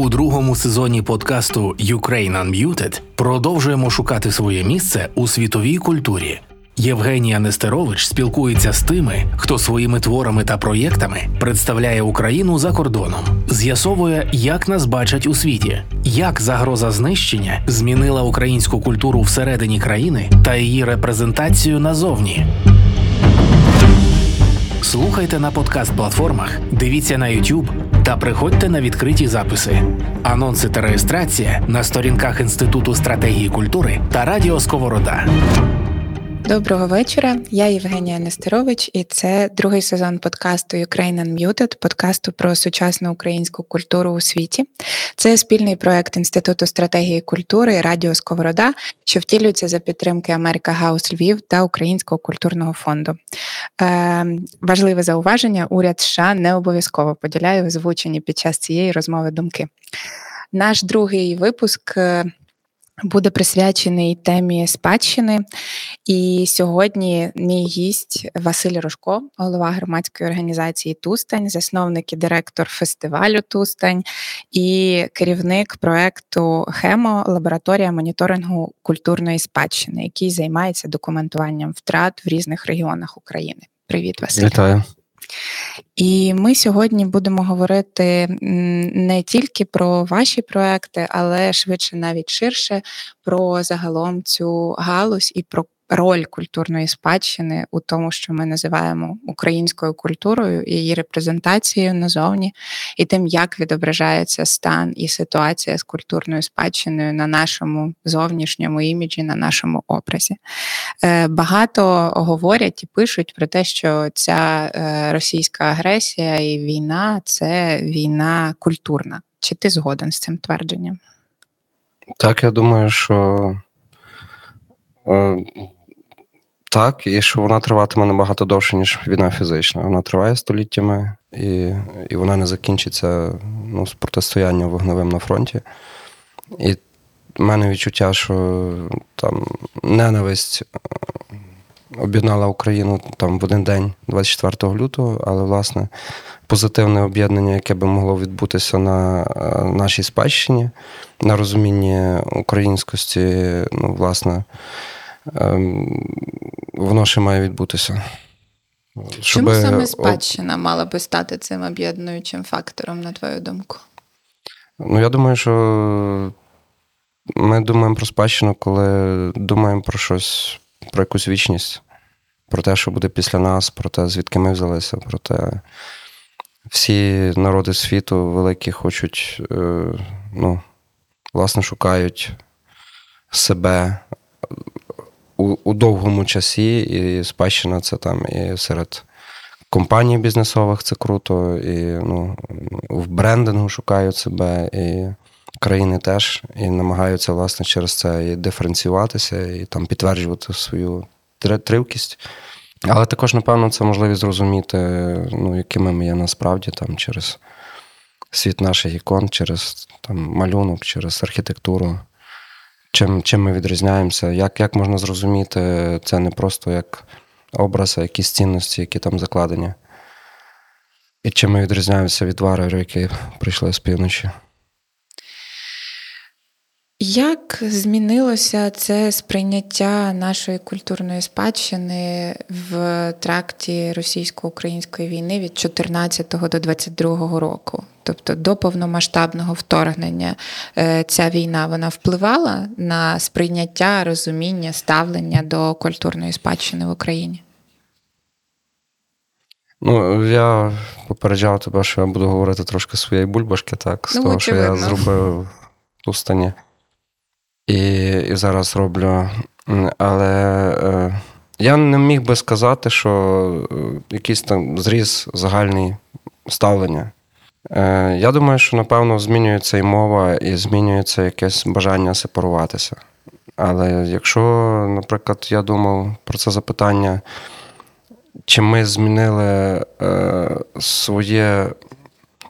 У другому сезоні подкасту Ukraine Unmuted продовжуємо шукати своє місце у світовій культурі. Євгенія Нестерович спілкується з тими, хто своїми творами та проєктами представляє Україну за кордоном, з'ясовує, як нас бачать у світі, як загроза знищення змінила українську культуру всередині країни та її репрезентацію назовні. Слухайте на подкаст-платформах, дивіться на YouTube та приходьте на відкриті записи. Анонси та реєстрація на сторінках Інституту стратегії культури та Радіо Сковорода. Доброго вечора. Я Євгенія Нестерович, і це другий сезон подкасту Ukraine Unmuted, подкасту про сучасну українську культуру у світі. Це спільний проект Інституту стратегії культури Радіо Сковорода, що втілюється за підтримки Америка Гаус Львів та Українського культурного фонду. Е, Важливе зауваження: уряд США не обов'язково поділяє озвучені під час цієї розмови думки. Наш другий випуск е, буде присвячений темі спадщини. І сьогодні мій гість Василь Рожко, голова громадської організації Тустань, засновник і директор фестивалю Тустань і керівник проекту Хемо лабораторія моніторингу культурної спадщини, який займається документуванням втрат в різних регіонах України. Привіт, Василь. Вітаю. І ми сьогодні будемо говорити не тільки про ваші проекти, але швидше навіть ширше про загалом цю галузь і про роль культурної спадщини у тому, що ми називаємо українською культурою і її репрезентацією назовні, і тим, як відображається стан і ситуація з культурною спадщиною на нашому зовнішньому іміджі, на нашому образі. Е, багато говорять і пишуть про те, що ця е, російська агресія і війна це війна культурна. Чи ти згоден з цим твердженням? Так, я думаю, що е, так, і що вона триватиме набагато довше, ніж війна фізична. Вона триває століттями, і і вона не закінчиться ну, з протистоянням вогневим на фронті. І в мене відчуття, що там ненависть е, об'єднала Україну там в один день, 24 лютого, але, власне, позитивне об'єднання, яке би могло відбутися на е, нашій спадщині, на розумінні українськості, ну, власне. Воно ще має відбутися. Чому саме спадщина мала би стати цим об'єднуючим фактором, на твою думку? Ну, я думаю, що ми думаємо про спадщину, коли думаємо про щось, про якусь вічність, про те, що буде після нас, про те, звідки ми взялися, про те. Всі народи світу великі хочуть, е, ну, власне, шукають себе у, у довгому часі, і спадщина це там і серед компаній бізнесових це круто, і ну, в брендингу шукають себе, і країни теж, і намагаються власне через це і диференціюватися, і там підтверджувати свою тривкість. Але також, напевно, це можливість зрозуміти, ну, якими ми є насправді там через світ наших ікон, через там малюнок, через архітектуру. Чим чим ми відрізняємося? Як як можна зрозуміти це не просто як образ, а якісь цінності, які там закладені? І чим ми відрізняємося від варварів, які прийшли з півночі? Як змінилося це сприйняття нашої культурної спадщини в тракті російсько-української війни від 14 до 22 року? Тобто до повномасштабного вторгнення е, ця війна вона впливала на сприйняття, розуміння, ставлення до культурної спадщини в Україні? Ну, я попереджав тебе, що я буду говорити трошки своєї бульбашки, так, з ну, того, очевидно. що я зробив у стані і і зараз роблю. Але е, я не міг би сказати, що е, якийсь там зріз загальний ставлення. Е, Я думаю, що напевно змінюється і мова, і змінюється якесь бажання сепаруватися. Але якщо, наприклад, я думав про це запитання, чи ми змінили е, своє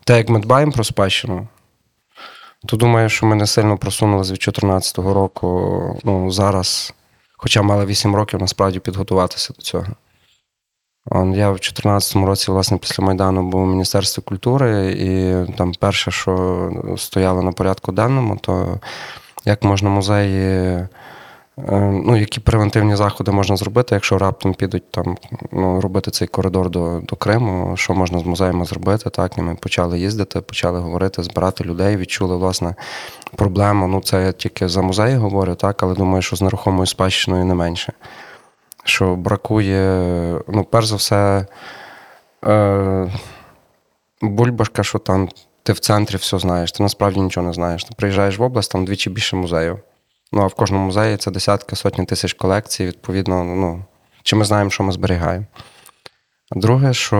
те, як ми дбаємо про спадщину, то думаю, що ми не сильно просунулися від 2014 року. Ну, зараз, хоча мали 8 років, насправді підготуватися до цього. Я в 2014 році, власне, після Майдану був у Міністерстві культури, і там перше, що стояло на порядку денному, то як можна музеї ну, які превентивні заходи можна зробити, якщо раптом підуть там ну, робити цей коридор до до Криму, що можна з музеями зробити? Так, і ми почали їздити, почали говорити, збирати людей, відчули власне проблему. Ну, це я тільки за музеї говорю, так, але думаю, що з нерухомою спадщиною не менше. Що бракує, ну, перш за все, е, бульбашка, що там ти в центрі все знаєш, ти насправді нічого не знаєш. Ти приїжджаєш в область, там двічі більше музеїв. Ну а в кожному музеї це десятки, сотні тисяч колекцій, відповідно, ну, чи ми знаємо, що ми зберігаємо. Друге, що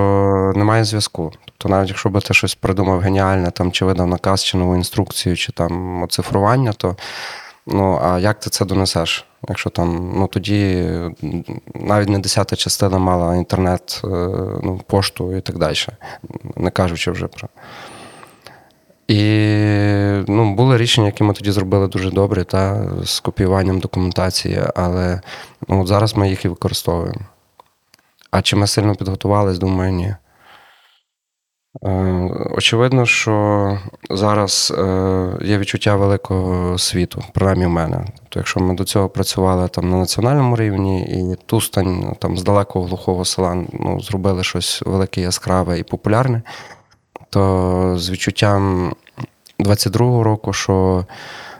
немає зв'язку. Тобто, навіть якщо би ти щось придумав геніальне, там, чи видав наказ, чи нову інструкцію, чи там оцифрування, то ну, а як ти це донесеш? Якщо там, ну тоді навіть не десята частина мала інтернет, е, ну, пошту і так далі, не кажучи вже про. І ну, були рішення, які ми тоді зробили дуже добре, та, з копіюванням документації, але ну, от зараз ми їх і використовуємо. А чи ми сильно підготувались, думаю, ні. Е, очевидно, що зараз е, є відчуття великого світу, принаймні в мене. Тобто, якщо ми до цього працювали там на національному рівні, і Тустань там з далекого глухого села ну, зробили щось велике, яскраве і популярне то з відчуттям 22-го року, що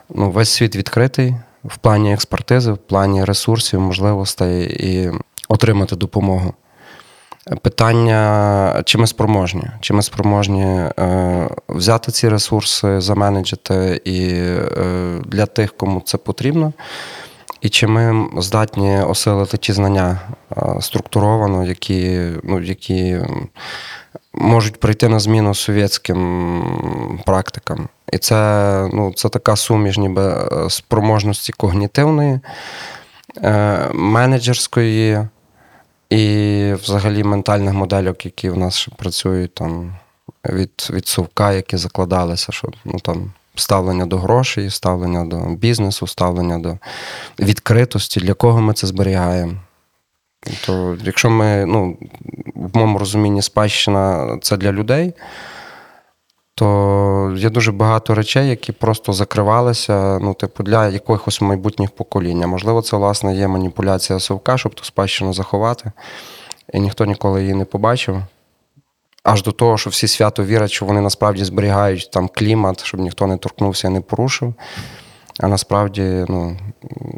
ну, весь світ відкритий в плані експертизи, в плані ресурсів, можливостей і отримати допомогу. Питання, чи ми спроможні, чи ми спроможні е, взяти ці ресурси, заменеджити і е, для тих, кому це потрібно, і чи ми здатні осилити ті знання е, структуровано, які ну, які можуть прийти на зміну совєтським практикам. І це ну, це така суміш ніби е, спроможності когнітивної, е, менеджерської і взагалі ментальних модельок, які в нас працюють там від від совка, які закладалися, що ну, там. Ставлення до грошей, ставлення до бізнесу, ставлення до відкритості, для кого ми це зберігаємо. То якщо ми, ну, в моєму розумінні, спадщина це для людей, то є дуже багато речей, які просто закривалися, ну, типу, для якихось майбутніх покоління. Можливо, це, власне, є маніпуляція совка, щоб ту спадщину заховати, і ніхто ніколи її не побачив. Аж до того, що всі свято вірять, що вони насправді зберігають там клімат, щоб ніхто не торкнувся і не порушив. А насправді ну,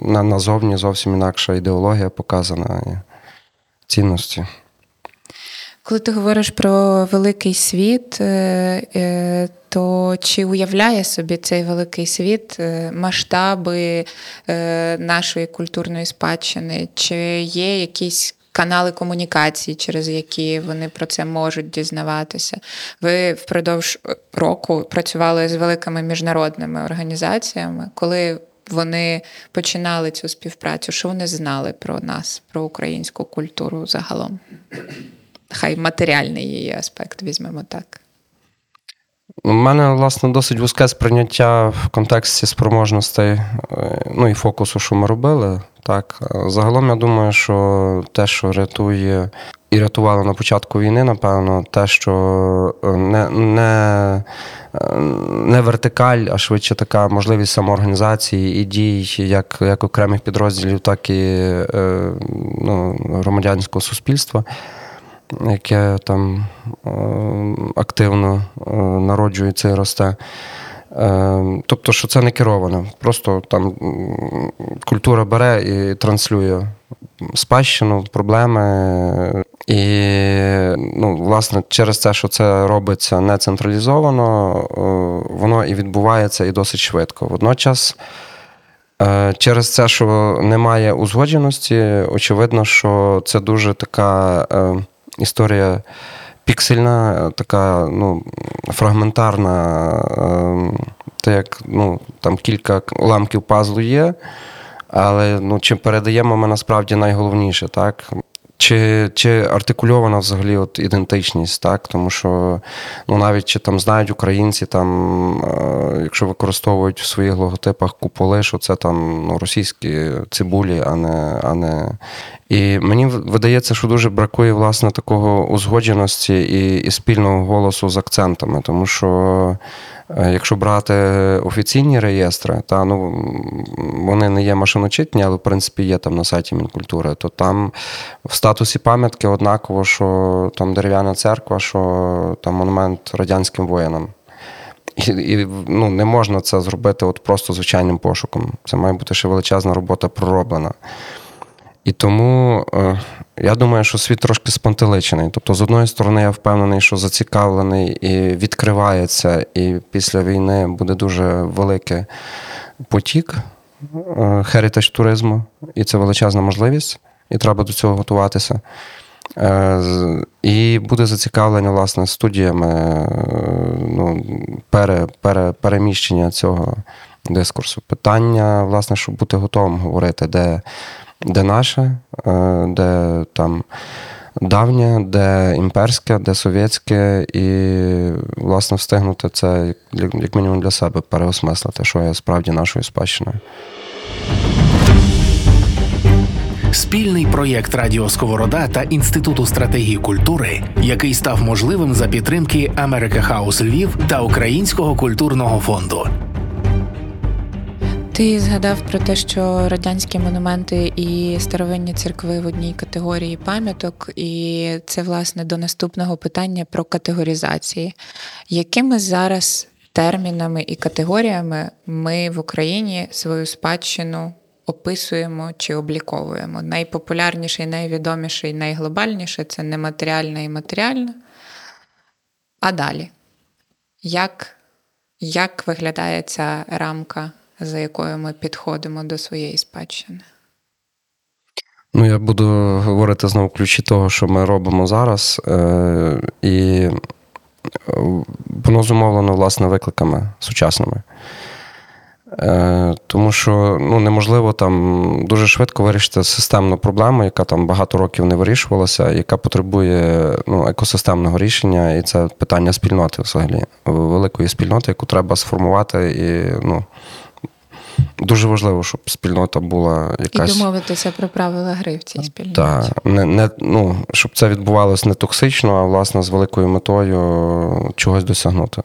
назовні зовсім інакша ідеологія показана цінності. Коли ти говориш про великий світ, е, е, то чи уявляє собі цей великий світ е, масштаби нашої культурної спадщини? Чи є якісь канали комунікації, через які вони про це можуть дізнаватися? Ви впродовж року працювали з великими міжнародними організаціями, коли вони починали цю співпрацю? Що вони знали про нас, про українську культуру загалом? Хай матеріальний її аспект візьмемо так. У мене, власне, досить вузьке сприйняття в контексті спроможностей е, ну і фокусу, що ми робили. Так, Загалом я думаю, що те, що рятує і рятувало на початку війни, напевно, те, що е, не не, е, не вертикаль, а швидше така можливість самоорганізації і дій як як окремих підрозділів, так і ну, громадянського суспільства яке там е, активно е, народжується і росте. Е, тобто, що це не керовано. Просто там культура бере і транслює спадщину, проблеми. І, ну, власне, через те, що це робиться не централізовано, воно і відбувається і досить швидко. Водночас. Через це, що немає узгодженості, очевидно, що це дуже така історія піксельна, така ну, фрагментарна, те, як ну, там кілька уламків пазлу є. Але ну, чим передаємо ми насправді найголовніше, так? чи чи артикульована взагалі от ідентичність, так? Тому що ну, навіть чи там знають українці, там, е, якщо використовують в своїх логотипах куполи, що це там ну, російські цибулі, а не. а не. І мені видається, що дуже бракує власне такого узгодженості і, і спільного голосу з акцентами, тому що. Е, якщо брати офіційні реєстри, та ну вони не є машиночитні, але в принципі є там на сайті Мінкультури, то там в статусі пам'ятки однаково, що там дерев'яна церква, що там монумент радянським воїнам. І і ну, не можна це зробити от просто звичайним пошуком. Це має бути ще величезна робота пророблена. І тому е, я думаю, що світ трошки спантеличений. Тобто, з одної сторони, я впевнений, що зацікавлений і відкривається, і після війни буде дуже великий потік херітаж туризму, і це величезна можливість, і треба до цього готуватися. Е, і буде зацікавлення, власне, студіями ну, пере, пере, переміщення цього дискурсу. Питання, власне, щоб бути готовим говорити, де де наше, е, де там давнє, де імперське, де совєтське, і, власне, встигнути це, як мінімум, для себе переосмислити, що є справді нашою спадщиною. Спільний проєкт Радіо Сковорода та Інституту стратегії культури, який став можливим за підтримки Америка Хаус Львів та Українського культурного фонду. Ти згадав про те, що радянські монументи і старовинні церкви в одній категорії пам'яток, і це власне до наступного питання про категоризації. Якими зараз термінами і категоріями ми в Україні свою спадщину описуємо чи обліковуємо? Найпопулярніше, найвідоміше, найглобальніше це нематеріальне і матеріальне. А далі, як, як виглядає ця рамка? За якою ми підходимо до своєї спадщини? Ну, я буду говорити знову ключі того, що ми робимо зараз, е, і е, воно зумовлено власне викликами сучасними. Е, тому що ну, неможливо там дуже швидко вирішити системну проблему, яка там багато років не вирішувалася, яка потребує ну, екосистемного рішення, і це питання спільноти взагалі, великої спільноти, яку треба сформувати і ну, Дуже важливо, щоб спільнота була якась. І домовитися про правила гри в цій спільноті. Так, не, не, ну, щоб це відбувалося не токсично, а власне з великою метою чогось досягнути.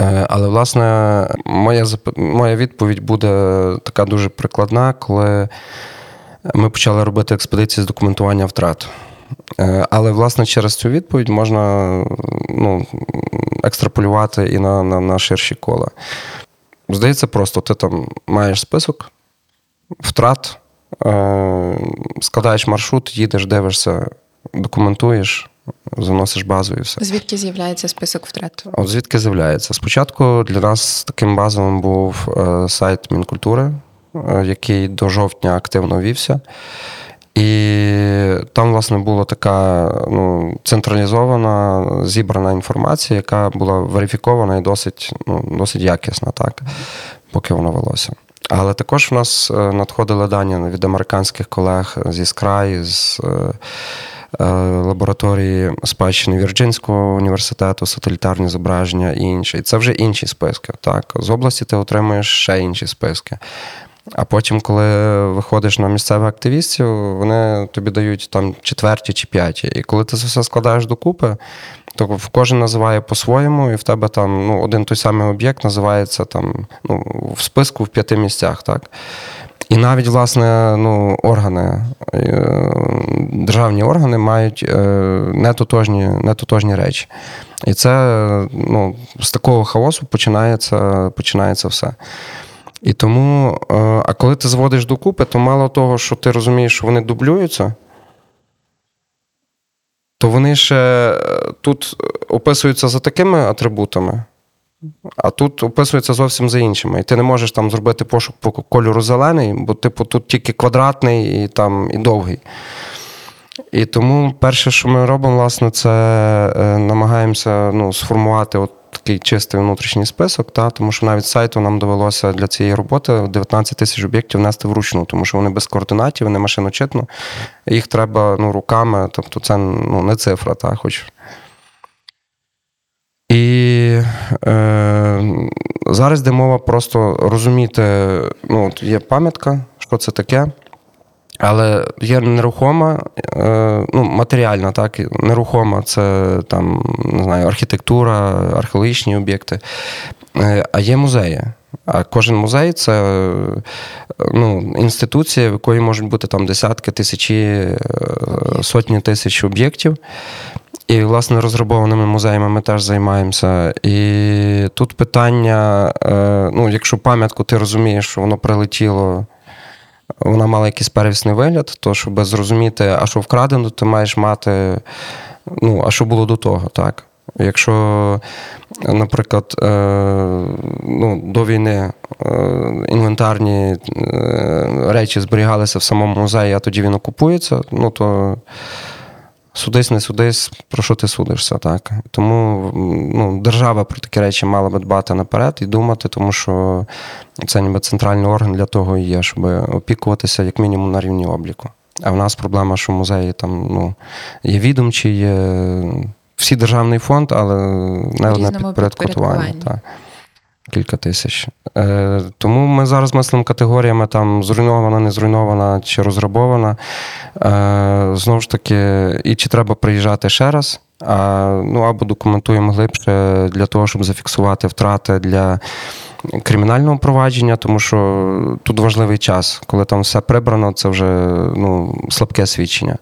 Е, але, власне, моя моя відповідь буде така дуже прикладна, коли ми почали робити експедиції з документування втрат. Е, але, власне, через цю відповідь можна ну, екстраполювати і на, на, на ширші кола. Здається, просто ти там маєш список втрат, е, складаєш маршрут, їдеш, дивишся, документуєш, заносиш базу і все. Звідки з'являється список втрат? От звідки з'являється? Спочатку для нас таким базовим був е, сайт Мінкультури, е, який до жовтня активно вівся. І там, власне, була така ну, централізована, зібрана інформація, яка була верифікована і досить ну, досить якісна, так, поки воно велося. Але також в нас е, надходили дані від американських колег зі Скрай, з е, е, лабораторії спадщини Вірджинського університету, сателітарні зображення і інше. І це вже інші списки. Так. З області ти отримуєш ще інші списки. А потім, коли виходиш на місцевих активістів, вони тобі дають там четверті чи п'яті. І коли ти це все складаєш докупи, то кожен називає по-своєму, і в тебе там ну, один той самий об'єкт називається там ну, в списку в п'яти місцях. так. І навіть, власне, ну, органи, е, державні органи мають е, нетотожні, нетотожні речі. І це ну, з такого хаосу починається, починається все. І тому, е, а коли ти зводиш докупи, то мало того, що ти розумієш, що вони дублюються, то вони ще е, тут описуються за такими атрибутами, а тут описуються зовсім за іншими. І ти не можеш там зробити пошук по кольору зелений, бо, типу, тут тільки квадратний і там, і довгий. І тому перше, що ми робимо, власне, це е, намагаємося ну, сформувати от такий чистий внутрішній список, та, тому що навіть сайту нам довелося для цієї роботи 19 тисяч об'єктів внести вручну, тому що вони без координатів, вони машиночитно. Їх треба ну, руками, тобто це ну, не цифра, та, хоч. І е, зараз де мова просто розуміти, ну, от є пам'ятка, що це таке. Але є нерухома, е, ну, матеріальна, так, нерухома це там, не знаю, архітектура, археологічні об'єкти. Е, а є музеї. А кожен музей це ну, інституція, в якої можуть бути там десятки, тисячі, е, сотні тисяч об'єктів. І, власне, розрабованими музеями ми теж займаємося. І тут питання: ну, якщо пам'ятку ти розумієш, що воно прилетіло вона мала якийсь первісний вигляд, то щоб зрозуміти, а що вкрадено, ти маєш мати, ну, а що було до того, так? Якщо, наприклад, е, ну, до війни е, інвентарні е, речі зберігалися в самому музеї, а тоді він окупується, ну то судись, не судись, про що ти судишся, так? Тому ну, держава про такі речі мала би дбати наперед і думати, тому що це ніби центральний орган для того і є, щоб опікуватися як мінімум на рівні обліку. А в нас проблема, що музеї там ну, є відомчі, є всі державний фонд, але не одне підпорядкування. Кілька тисяч. Е, Тому ми зараз мислимо категоріями там зруйнована, не зруйнована чи розрабована. Е, Знову ж таки, і чи треба приїжджати ще раз, а, ну або документуємо глибше для того, щоб зафіксувати втрати для. Кримінального провадження, тому що тут важливий час, коли там все прибрано, це вже ну, слабке свідчення.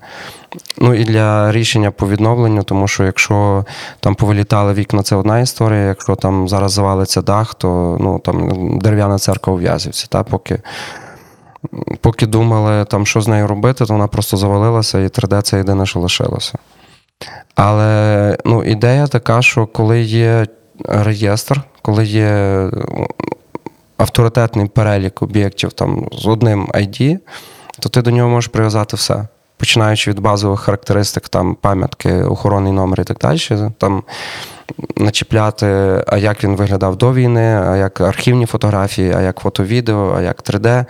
Ну і для рішення по відновленню, тому що якщо там повилітали вікна, це одна історія. Якщо там зараз завалиться дах, то ну там дерев'яна церква у В'язівці. Та, поки поки думали, там, що з нею робити, то вона просто завалилася, і 3D це єдине, що лишилося. Але ну, ідея така, що коли є реєстр, коли є авторитетний перелік об'єктів там з одним ID, то ти до нього можеш прив'язати все починаючи від базових характеристик, там пам'ятки, охоронний номер і так далі. Там начіпляти, а як він виглядав до війни, а як архівні фотографії, а як фото-відео, а як 3D.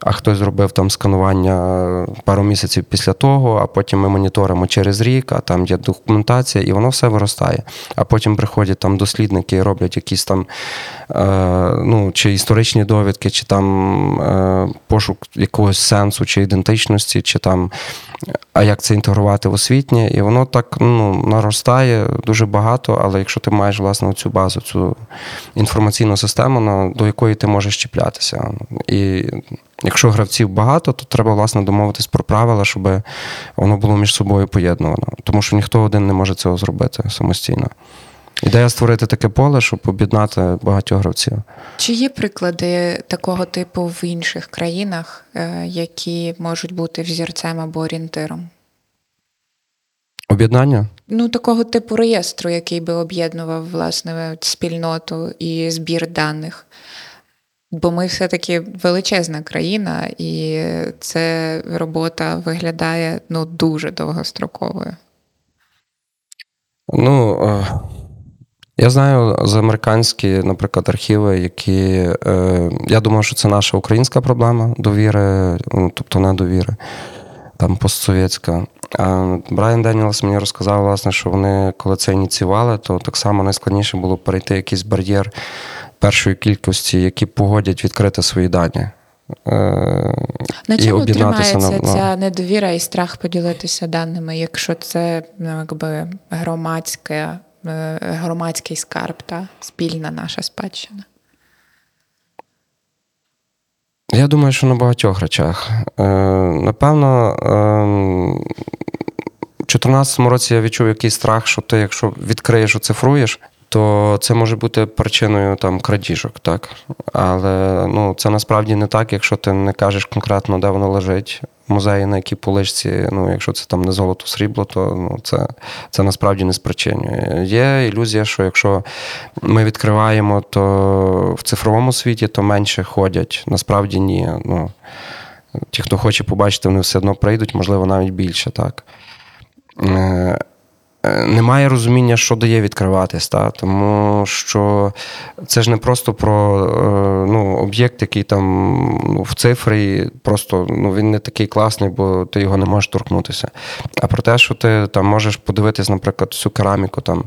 А хтось зробив там сканування пару місяців після того, а потім ми моніторимо через рік, а там є документація, і воно все виростає. А потім приходять там дослідники і роблять якісь там е, ну, чи історичні довідки, чи там е, пошук якогось сенсу, чи ідентичності, чи там а як це інтегрувати в освітнє, і воно так ну, наростає дуже багато, але якщо ти маєш власне цю базу, цю інформаційну систему, до якої ти можеш чіплятися. І якщо гравців багато, то треба власне домовитись про правила, щоб воно було між собою поєднувано. Тому що ніхто один не може цього зробити самостійно. Ідея створити таке поле, щоб об'єднати багатьох гравців. Чи є приклади такого типу в інших країнах, е, які можуть бути взірцем або орієнтиром? Об'єднання? Ну, такого типу реєстру, який би об'єднував власне спільноту і збір даних. Бо ми все-таки величезна країна, і ця робота виглядає ну, дуже довгостроковою. Ну, я знаю з американські, наприклад, архіви, які. Е, Я думаю, що це наша українська проблема довіри, ну, тобто недовіри, там постсовєтська. Брайан Деніелс мені розказав, власне, що вони, коли це ініціювали, то так само найскладніше було перейти якийсь бар'єр першої кількості, які погодять відкрити свої дані. Е, на чому і тримається на... ця недовіра і страх поділитися даними, якщо це ну, якби громадське Е, громадський скарб та спільна наша спадщина? Я думаю, що на багатьох речах. Е, напевно, е, в 2014 році я відчув якийсь страх, що ти, якщо відкриєш, оцифруєш, то це може бути причиною там крадіжок, так. Але ну, це насправді не так, якщо ти не кажеш конкретно, де воно лежить. Музеї, на якій поличці, ну, якщо це там не золото срібло, то ну, це це насправді не спричинює. Є ілюзія, що якщо ми відкриваємо, то в цифровому світі то менше ходять. Насправді ні. Ну, Ті, хто хоче побачити, вони все одно прийдуть, можливо, навіть більше. так. Е, немає розуміння, що дає відкриватись, та? тому що це ж не просто про е, ну, об'єкт, який там ну, в цифрі, просто ну, він не такий класний, бо ти його не можеш торкнутися. А про те, що ти там можеш подивитись, наприклад, всю кераміку там.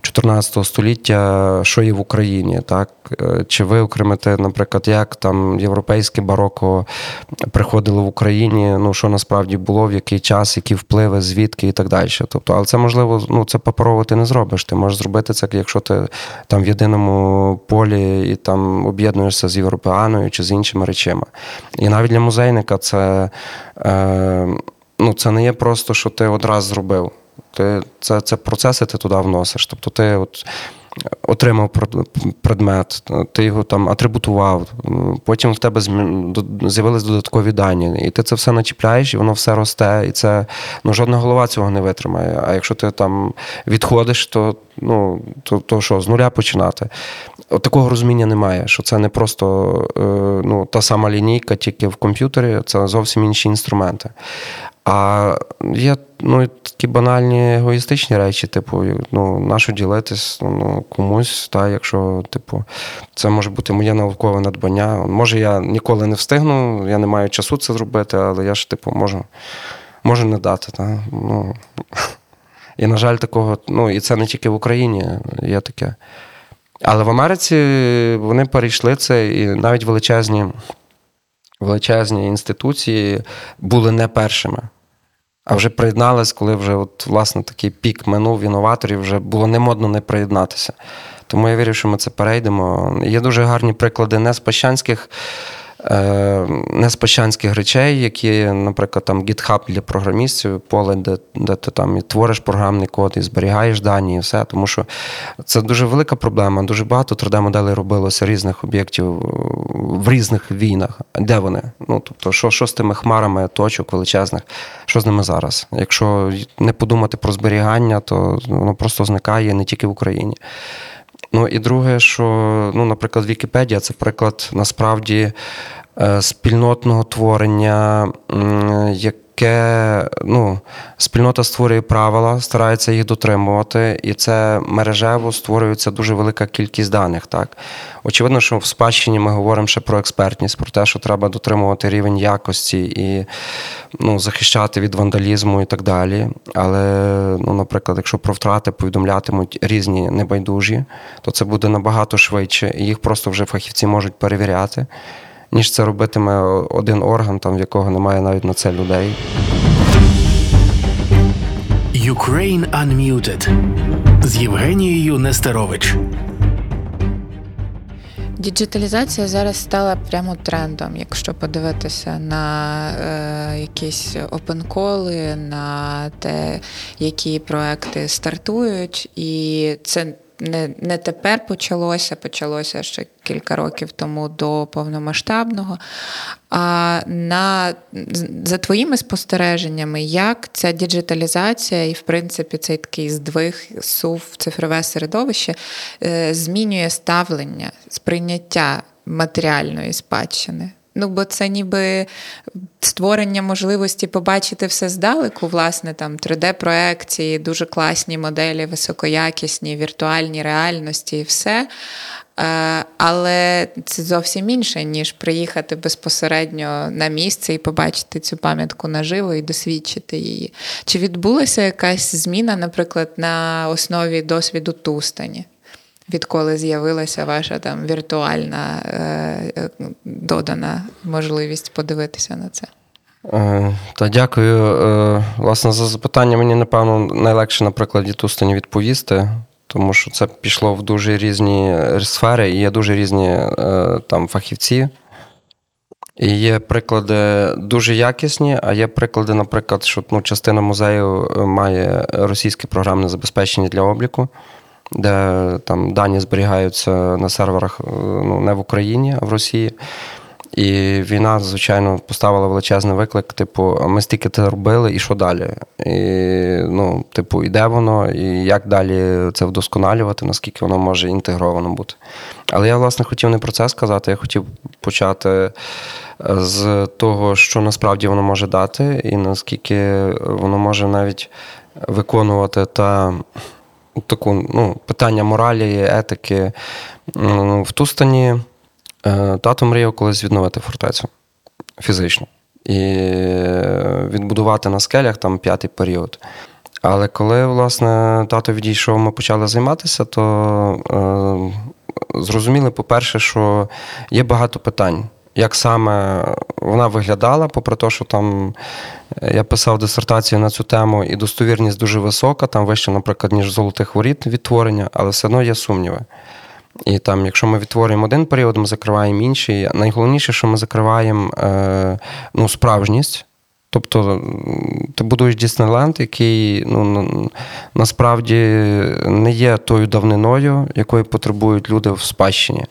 14 століття, що є в Україні, так? Е, чи виокремити, наприклад, як там європейське бароко приходило в Україні, ну що насправді було, в який час, які впливи, звідки і так далі. Тобто, але це можливо, ну це паперово ти не зробиш. Ти можеш зробити це, якщо ти там в єдиному полі і там об'єднуєшся з європеаною чи з іншими речами. І навіть для музейника це. Е, Ну, це не є просто, що ти одразу зробив. Ти, Це це процеси ти туди вносиш. Тобто ти от отримав предмет, ти його там атрибутував, потім в тебе з'явились додаткові дані. І ти це все начіпляєш, і воно все росте. І це ну, жодна голова цього не витримає. А якщо ти там відходиш, то ну, то, то що, з нуля починати. От такого розуміння немає, що це не просто е, ну, та сама лінійка, тільки в комп'ютері, це зовсім інші інструменти. А є ну, такі банальні егоїстичні речі, типу, ну, нащо ділитись ну, комусь, та, якщо типу, це може бути моє наукове надбання. Може, я ніколи не встигну, я не маю часу це зробити, але я ж типу, можу можу не дати. Та, ну. І, на жаль, такого, ну, і це не тільки в Україні, є таке. Але в Америці вони перейшли це, і навіть величезні величезні інституції були не першими. А вже приєдналися, коли вже от, власне такий пік минув інноваторів, вже було немодно не приєднатися. Тому я вірю, що ми це перейдемо. Є дуже гарні приклади не з пащанських неспочанських речей, які, наприклад, там GitHub для програмістів, поле, де де ти там і твориш програмний код, і зберігаєш дані, і все. Тому що це дуже велика проблема. Дуже багато 3D-моделей робилося різних об'єктів в різних війнах. Де вони? Ну, тобто, що що з тими хмарами точок величезних, що з ними зараз? Якщо не подумати про зберігання, то воно просто зникає не тільки в Україні. Ну і друге, що, ну, наприклад, Вікіпедія це приклад насправді е, спільнотного творення, як яке ну, спільнота створює правила, старається їх дотримувати, і це мережево створюється дуже велика кількість даних. Так? Очевидно, що в спадщині ми говоримо ще про експертність, про те, що треба дотримувати рівень якості і ну, захищати від вандалізму і так далі. Але, ну, наприклад, якщо про втрати повідомлятимуть різні небайдужі, то це буде набагато швидше, і їх просто вже фахівці можуть перевіряти ніж це робитиме один орган, там в якого немає навіть на це людей. Ukraine Unmuted з Євгенією Нестерович. Діджиталізація зараз стала прямо трендом, якщо подивитися на е, якісь опенколи, на те, які проекти стартують, і це не не тепер почалося, почалося ще кілька років тому до повномасштабного. А на, за твоїми спостереженнями, як ця діджиталізація і, в принципі, цей такий здвиг сув в цифрове середовище е, змінює ставлення, сприйняття матеріальної спадщини? Ну, бо це ніби створення можливості побачити все здалеку, власне, там 3D-проекції, дуже класні моделі, високоякісні, віртуальні реальності і все. Е, але це зовсім інше, ніж приїхати безпосередньо на місце і побачити цю пам'ятку наживо і досвідчити її. Чи відбулася якась зміна, наприклад, на основі досвіду Тустані? Відколи з'явилася ваша там віртуальна е, е, додана можливість подивитися на це? Е, та дякую. Е, власне, за запитання мені, напевно, найлегше на прикладі Тустані відповісти, тому що це пішло в дуже різні сфери, і є дуже різні е, там фахівці. І є приклади дуже якісні, а є приклади, наприклад, що ну, частина музею має російське програмне забезпечення для обліку де там дані зберігаються на серверах е, ну, не в Україні, а в Росії. І війна, звичайно, поставила величезний виклик: типу, ми стільки це робили, і що далі? І, ну, Типу, і де воно, і як далі це вдосконалювати, наскільки воно може інтегровано бути. Але я, власне, хотів не про це сказати. Я хотів почати е, з того, що насправді воно може дати, і наскільки воно може навіть виконувати та таку ну, питання моралі, етики. В Тустані е, тато мріяв колись відновити фортецю фізично і відбудувати на скелях там п'ятий період. Але коли, власне, тато відійшов, ми почали займатися, то е, зрозуміли, по-перше, що є багато питань. Як саме вона виглядала, попри те, що там е, я писав дисертацію на цю тему, і достовірність дуже висока, там вище, наприклад, ніж золотих воріт відтворення, але все одно є сумніви. І там, якщо ми відтворюємо один період, ми закриваємо інший. Найголовніше, що ми закриваємо е, ну, справжність. Тобто ти будуєш Діснейленд, який ну, насправді не є тою давниною, якої потребують люди в спадщині.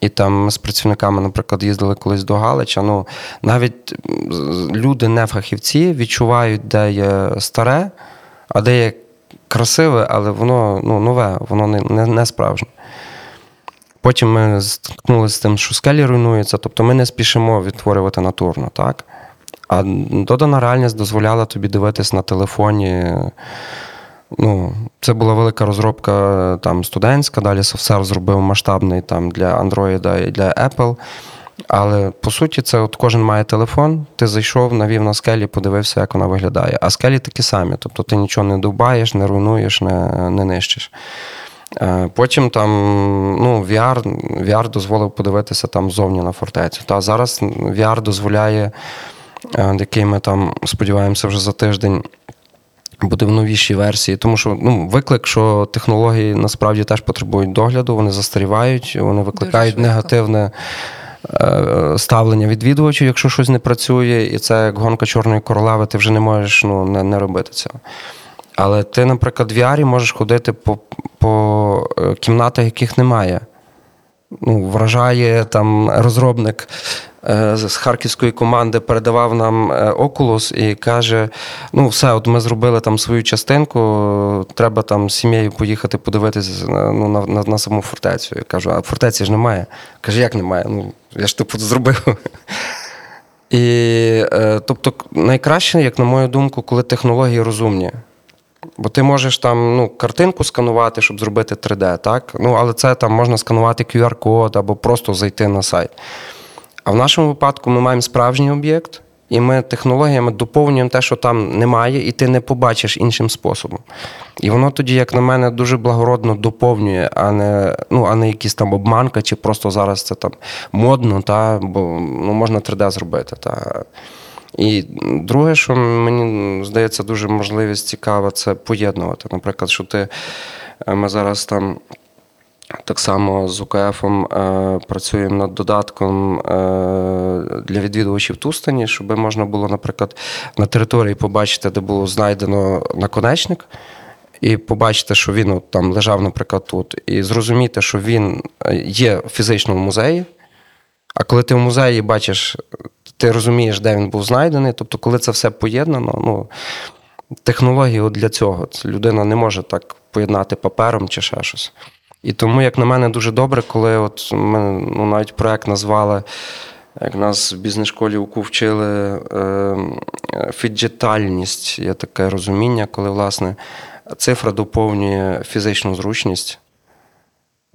І там ми з працівниками, наприклад, їздили колись до Галича. Ну, навіть люди, не фахівці, відчувають, де є старе, а де є красиве, але воно ну, нове, воно не, не, не справжнє. Потім ми стикнулися з тим, що скелі руйнуються, тобто ми не спішимо відтворювати натурно, так? А додана реальність дозволяла тобі дивитись на телефоні. Ну, Це була велика розробка там студентська, далі софтсер зробив масштабний там для Android і для Apple. Але по суті, це от кожен має телефон, ти зайшов, навів на скелі, подивився, як вона виглядає. А скелі такі самі. Тобто ти нічого не дубаєш, не руйнуєш, не не нищиш. Е, потім там ну, VR VR дозволив подивитися там зовні на фортецю. Та Зараз VR дозволяє, е, який ми там сподіваємося вже за тиждень. Буде в новішій версії, тому що ну, виклик, що технології насправді теж потребують догляду, вони застарівають, вони викликають негативне е, ставлення відвідувачів, якщо щось не працює, і це як гонка чорної королеви, ти вже не можеш ну, не, не робити цього. Але ти, наприклад, в VR можеш ходити по по е, кімнатах, яких немає. Ну, Вражає там розробник е, з харківської команди передавав нам е, Oculus і каже: ну, все, от ми зробили там свою частинку, треба там з сім'єю поїхати подивитися ну, на на, на саму фортецю. Я кажу, а фортеці ж немає. Каже, як немає? Ну, Я ж типу зробив. І, Тобто, найкраще, як на мою думку, коли технології розумні. Бо ти можеш там ну, картинку сканувати, щоб зробити 3D, так? Ну, але це там можна сканувати QR-код або просто зайти на сайт. А в нашому випадку ми маємо справжній об'єкт, і ми технологіями доповнюємо те, що там немає, і ти не побачиш іншим способом. І воно тоді, як на мене, дуже благородно доповнює, а не ну, а не якісь там обманка, чи просто зараз це там модно, та, бо ну, можна 3D зробити. Та. І друге, що мені здається, дуже можливість цікава, це поєднувати. Наприклад, що ти е, ми зараз там. Так само з УКФ е, працюємо над додатком е, для відвідувачів Тустані, щоб можна було, наприклад, на території побачити, де було знайдено наконечник, і побачити, що він от, там лежав, наприклад, тут, і зрозуміти, що він е, є в музеї. А коли ти в музеї бачиш ти розумієш, де він був знайдений. Тобто, коли це все поєднано, ну технології для цього. Людина не може так поєднати папером чи ще щось. І тому, як на мене, дуже добре, коли от ми ну, навіть проект назвали. Як нас в бізнес-школі УКУ вчили е, фіджетальність, є таке розуміння, коли, власне, цифра доповнює фізичну зручність,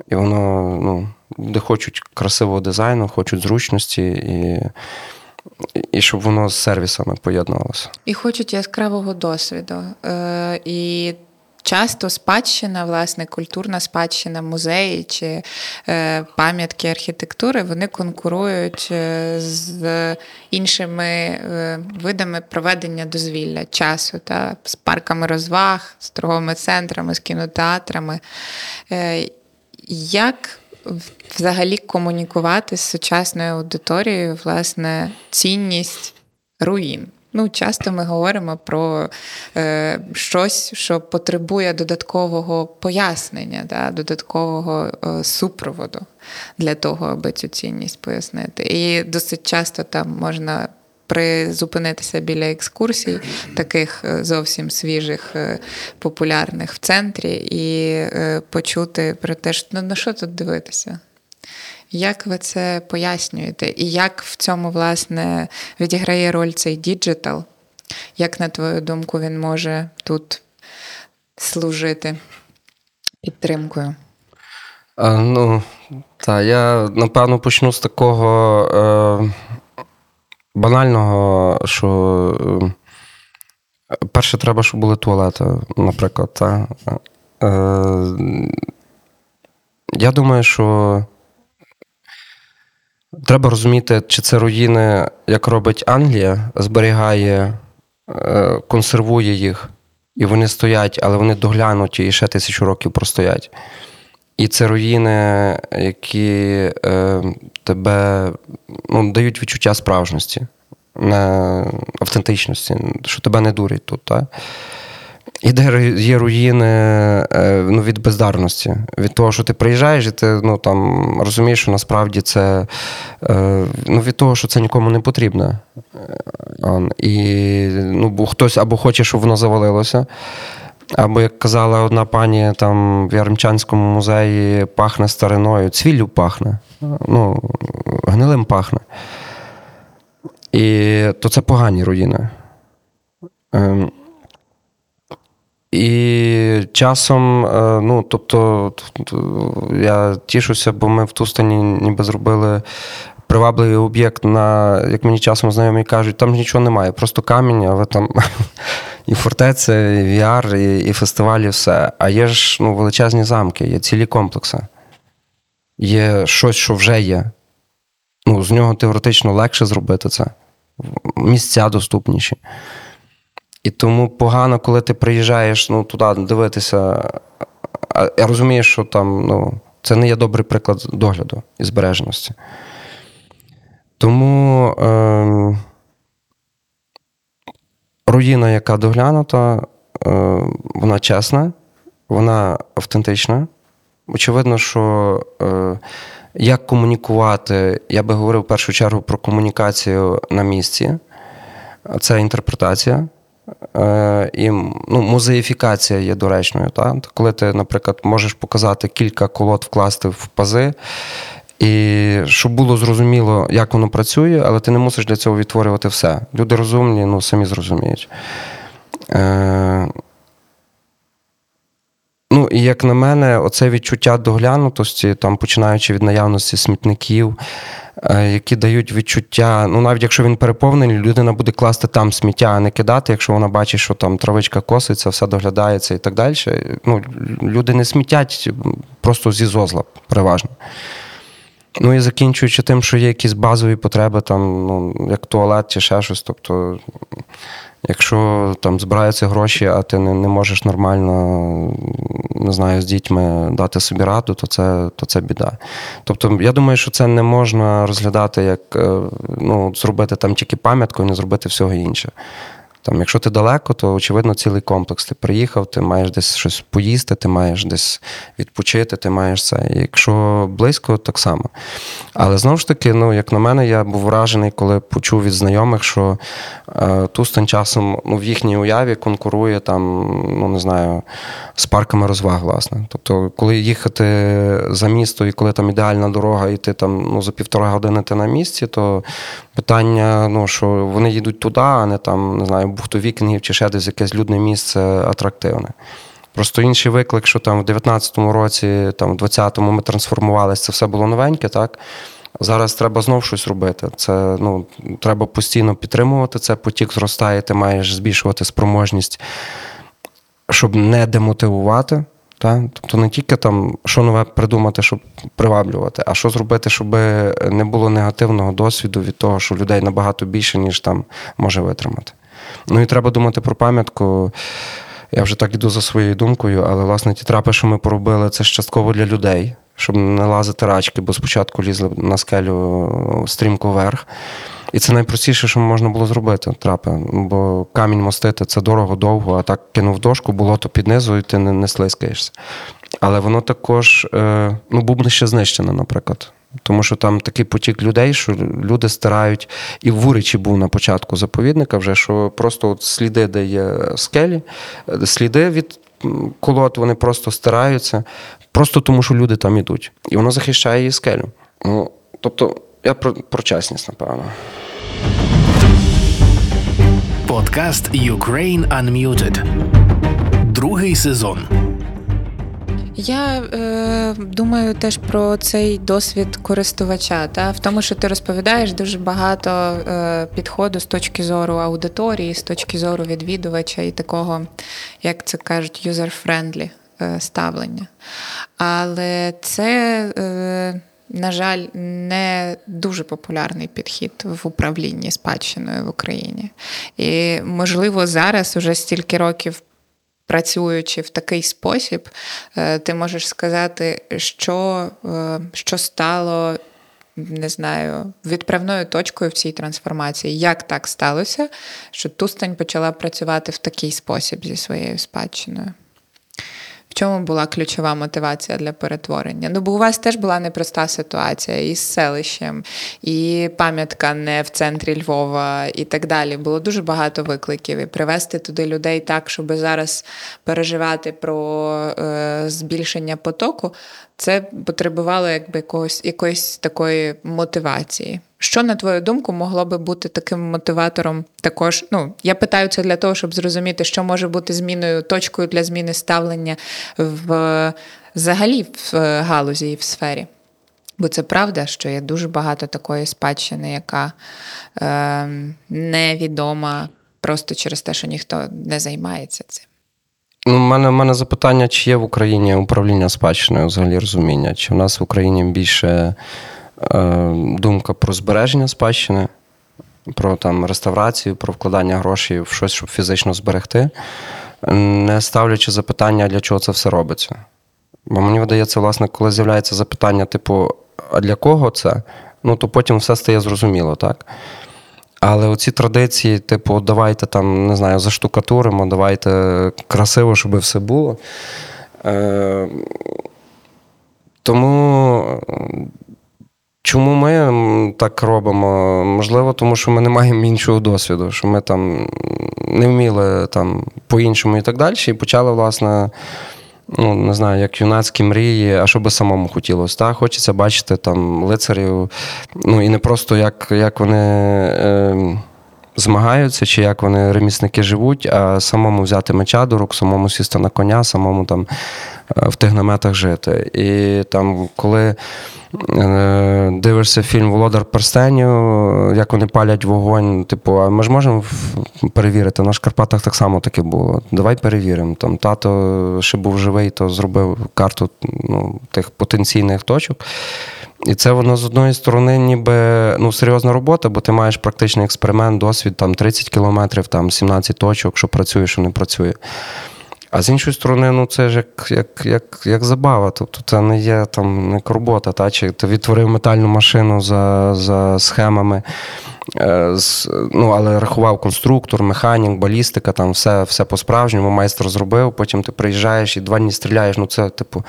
і воно, ну, де хочуть красивого дизайну, хочуть зручності. І і щоб воно з сервісами поєднувалося. І хочуть яскравого досвіду. Е, І часто спадщина, власне, культурна спадщина, музеї чи е, пам'ятки архітектури, вони конкурують е, з іншими е, видами проведення дозвілля часу, та з парками розваг, з торговими центрами, з кінотеатрами. Як взагалі комунікувати з сучасною аудиторією, власне, цінність руїн. Ну, часто ми говоримо про е, щось, що потребує додаткового пояснення, да, додаткового е, супроводу для того, аби цю цінність пояснити. І досить часто там можна призупинитися біля екскурсій, таких е, зовсім свіжих, е, популярних в центрі, і е, почути про те, що ну, на що тут дивитися. Як ви це пояснюєте? І як в цьому, власне, відіграє роль цей digital? Як, на твою думку, він може тут служити підтримкою? Ну, так, я напевно почну з такого е, банального, що е, перше треба, щоб були туалети, наприклад. Та. Е, я думаю, що треба розуміти, чи це руїни, як робить Англія, зберігає, е, консервує їх, і вони стоять, але вони доглянуті і ще тисячу років простоять. І це руїни, які е, тебе ну, дають відчуття справжності, не автентичності, що тебе не дурять тут. Так? І де є руїни е, ну, від бездарності, від того, що ти приїжджаєш, і ти ну, там, розумієш, що насправді це е, ну, від того, що це нікому не потрібно. Е, і ну, хтось або хоче, щоб воно завалилося. Або, як казала одна пані там в Яремчанському музеї, пахне стариною, цвіллю пахне, ну, гнилим пахне. І то це погані руїни. Ем, і часом, е, ну, тобто, я тішуся, бо ми в Тустані ніби зробили привабливий об'єкт на, як мені часом знайомі кажуть, там ж нічого немає, просто камінь, але там і фортеця, і VR, і, і фестивалі, все. А є ж ну, величезні замки, є цілі комплекси. Є щось, що вже є. Ну, З нього теоретично легше зробити це. Місця доступніші. І тому погано, коли ти приїжджаєш ну, туди дивитися. Я розумію, що там ну, це не є добрий приклад догляду і збереженості. Тому е, руїна, яка доглянута, е, вона чесна, вона автентична. Очевидно, що е, як комунікувати, я би говорив в першу чергу про комунікацію на місці, це інтерпретація. Е, і ну, музеїфікація є доречною. Так? Коли ти, наприклад, можеш показати кілька колод вкласти в пази, і щоб було зрозуміло, як воно працює, але ти не мусиш для цього відтворювати все. Люди розумні, ну самі зрозуміють. Е, Ну, і як на мене, оце відчуття доглянутості, там, починаючи від наявності смітників, е, які дають відчуття, ну навіть якщо він переповнений, людина буде класти там сміття, а не кидати, якщо вона бачить, що там травичка коситься, все доглядається і так далі. Ну, Люди не смітять просто зі зозла, переважно. Ну і закінчуючи тим, що є якісь базові потреби, там, ну, як туалет чи ще щось. Тобто, якщо там збираються гроші, а ти не не можеш нормально не знаю, з дітьми дати собі раду, то це то це біда. Тобто, я думаю, що це не можна розглядати як е, ну, зробити там тільки пам'ятку і не зробити всього інше. Там, Якщо ти далеко, то очевидно цілий комплекс. Ти приїхав, ти маєш десь щось поїсти, ти маєш десь відпочити, ти маєш це. Якщо близько, так само. Але знову ж таки, ну, як на мене, я був вражений, коли почув від знайомих, що е, Тустан часом ну, в їхній уяві конкурує там, ну не знаю, з парками розваг, власне. Тобто, коли їхати за місто і коли там ідеальна дорога, і ти там ну, за півтора години ти на місці, то питання, ну, що вони їдуть туди, а не там, не знаю бухтовікінгів чи ще десь якесь людне місце атрактивне. Просто інший виклик, що там в 19-му році, там в 20-му ми трансформувалися, це все було новеньке, так? Зараз треба знов щось робити. Це ну, треба постійно підтримувати це, потік зростає, ти маєш збільшувати спроможність, щоб не демотивувати. Так? Тобто не тільки там, що нове придумати, щоб приваблювати, а що зробити, щоб не було негативного досвіду від того, що людей набагато більше, ніж там може витримати. Ну і треба думати про пам'ятку. Я вже так іду за своєю думкою, але власне ті трапи, що ми поробили, це частково для людей, щоб не лазити рачки, бо спочатку лізли на скелю стрімко вверх. І це найпростіше, що можна було зробити, трапи. Бо камінь мостити це дорого, довго, а так кинув дошку, було то під низу, і ти не, не слизькаєшся. Але воно також, е, ну, бубнище знищене, наприклад. Тому що там такий потік людей, що люди стирають, і в Вуричі був на початку заповідника, вже що просто от сліди, де є скелі, сліди від колод, вони просто стираються, просто тому, що люди там ідуть. І воно захищає її скелю. Ну, Тобто, я про, про чесність, напевно. Подкаст Ukraine Unmuted другий сезон. Я е, думаю теж про цей досвід користувача. Та в тому, що ти розповідаєш дуже багато е, підходу з точки зору аудиторії, з точки зору відвідувача і такого, як це кажуть, user-friendly е, ставлення. Але це. Е, на жаль, не дуже популярний підхід в управлінні спадщиною в Україні. І, можливо, зараз уже стільки років працюючи в такий спосіб, е, ти можеш сказати, що, е, що стало. Не знаю, відправною точкою в цій трансформації. Як так сталося, що Тустань почала працювати в такий спосіб зі своєю спадщиною? Чому була ключова мотивація для перетворення? Ну, бо у вас теж була непроста ситуація із селищем, і пам'ятка не в центрі Львова, і так далі. Було дуже багато викликів. І привести туди людей так, щоб зараз переживати про е, збільшення потоку. Це потребувало якби якогось якоїсь такої мотивації. Що, на твою думку, могло би бути таким мотиватором? Також ну я питаю це для того, щоб зрозуміти, що може бути зміною, точкою для зміни ставлення в взагалі в галузі і в сфері. Бо це правда, що є дуже багато такої спадщини, яка е, невідома просто через те, що ніхто не займається цим. Ну, мене, мене запитання, чи є в Україні управління спадщиною взагалі розуміння? Чи в нас в Україні більше е, думка про збереження спадщини, про там реставрацію, про вкладання грошей в щось, щоб фізично зберегти, не ставлячи запитання, для чого це все робиться. Бо мені видається, власне, коли з'являється запитання, типу, а для кого це? Ну, то потім все стає зрозуміло, так? Але оці традиції, типу, давайте там, не знаю, заштукатуримо, давайте красиво, щоб все було. Е, Тому. Чому ми так робимо? Можливо, тому що ми не маємо іншого досвіду, що ми там не вміли там по-іншому і так далі. І почали, власне, ну, не знаю, як юнацькі мрії, а що би самому хотілося. Так? Хочеться бачити там лицарів, ну і не просто як як вони е, змагаються, чи як вони ремісники живуть, а самому взяти меча до рук, самому сісти на коня, самому там в тих наметах жити. І там, коли. Е, дивишся фільм Володар Перстенів, як вони палять вогонь. Типу, а ми ж можемо перевірити. На Шкарпатах так само таке було. Давай перевіримо. Там Тато ще був живий, то зробив карту ну, тих потенційних точок. І це воно з одної сторони, ніби ну, серйозна робота, бо ти маєш практичний експеримент, досвід, там 30 кілометрів, там 17 точок, що працює, що не працює. А з іншої сторони, ну це ж як як, як, як забава. Тобто це не є там як робота, та чи ти відтворив метальну машину за за схемами, е, з, ну, але рахував конструктор, механік, балістика, там все все по-справжньому, майстер зробив, потім ти приїжджаєш і два дні стріляєш. Ну це, типу,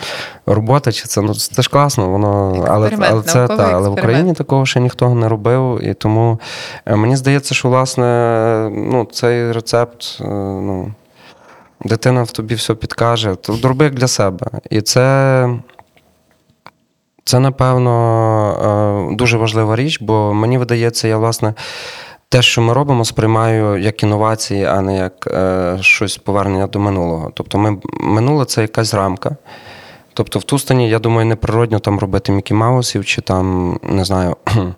робота, чи це ну це ж класно, воно але але це та, але в Україні такого ще ніхто не робив. І тому е, мені здається, що власне ну, цей рецепт. Е, ну, дитина в тобі все підкаже, то роби як для себе. І це, це напевно, е, дуже важлива річ, бо мені видається, я, власне, те, що ми робимо, сприймаю як інновації, а не як е, щось повернення до минулого. Тобто, ми, минуле це якась рамка. Тобто, в Тустані, я думаю, неприродно там робити Мікі Маусів чи там, не знаю,